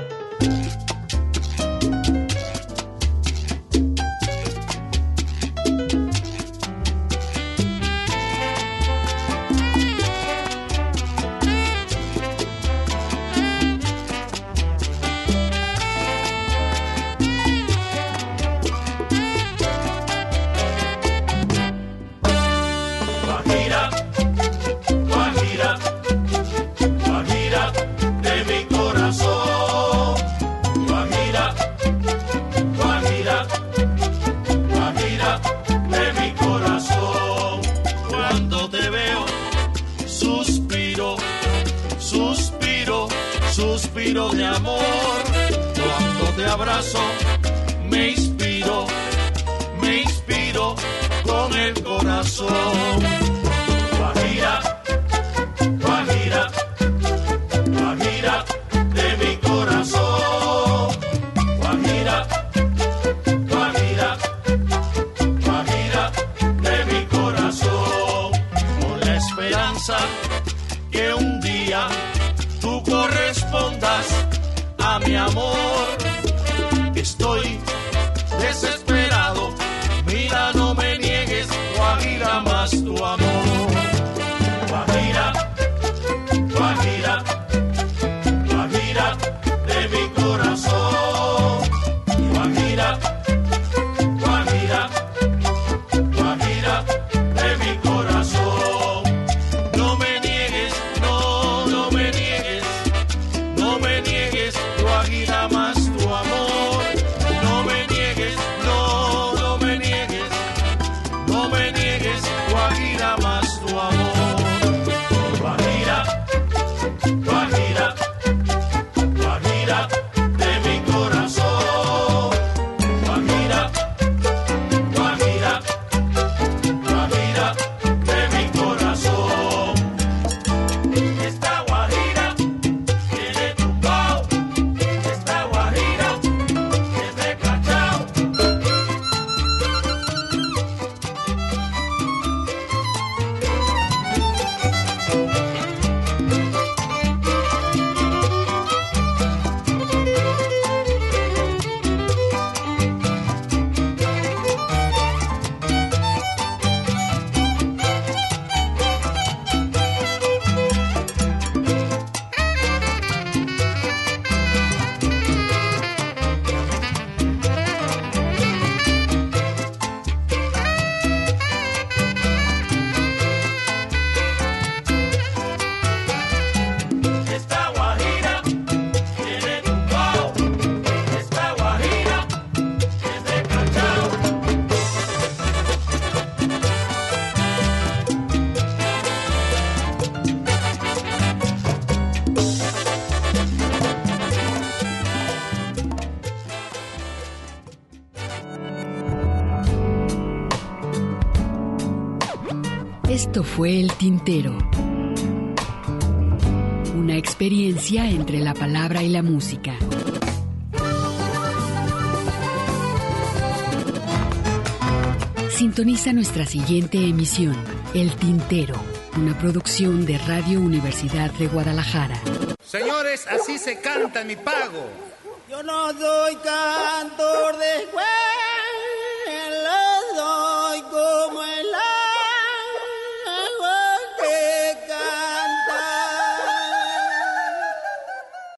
fue El Tintero. Una experiencia entre la palabra y la música. Sintoniza nuestra siguiente emisión, El Tintero, una producción de Radio Universidad de Guadalajara. Señores, así se canta mi pago. Yo no soy cantor de.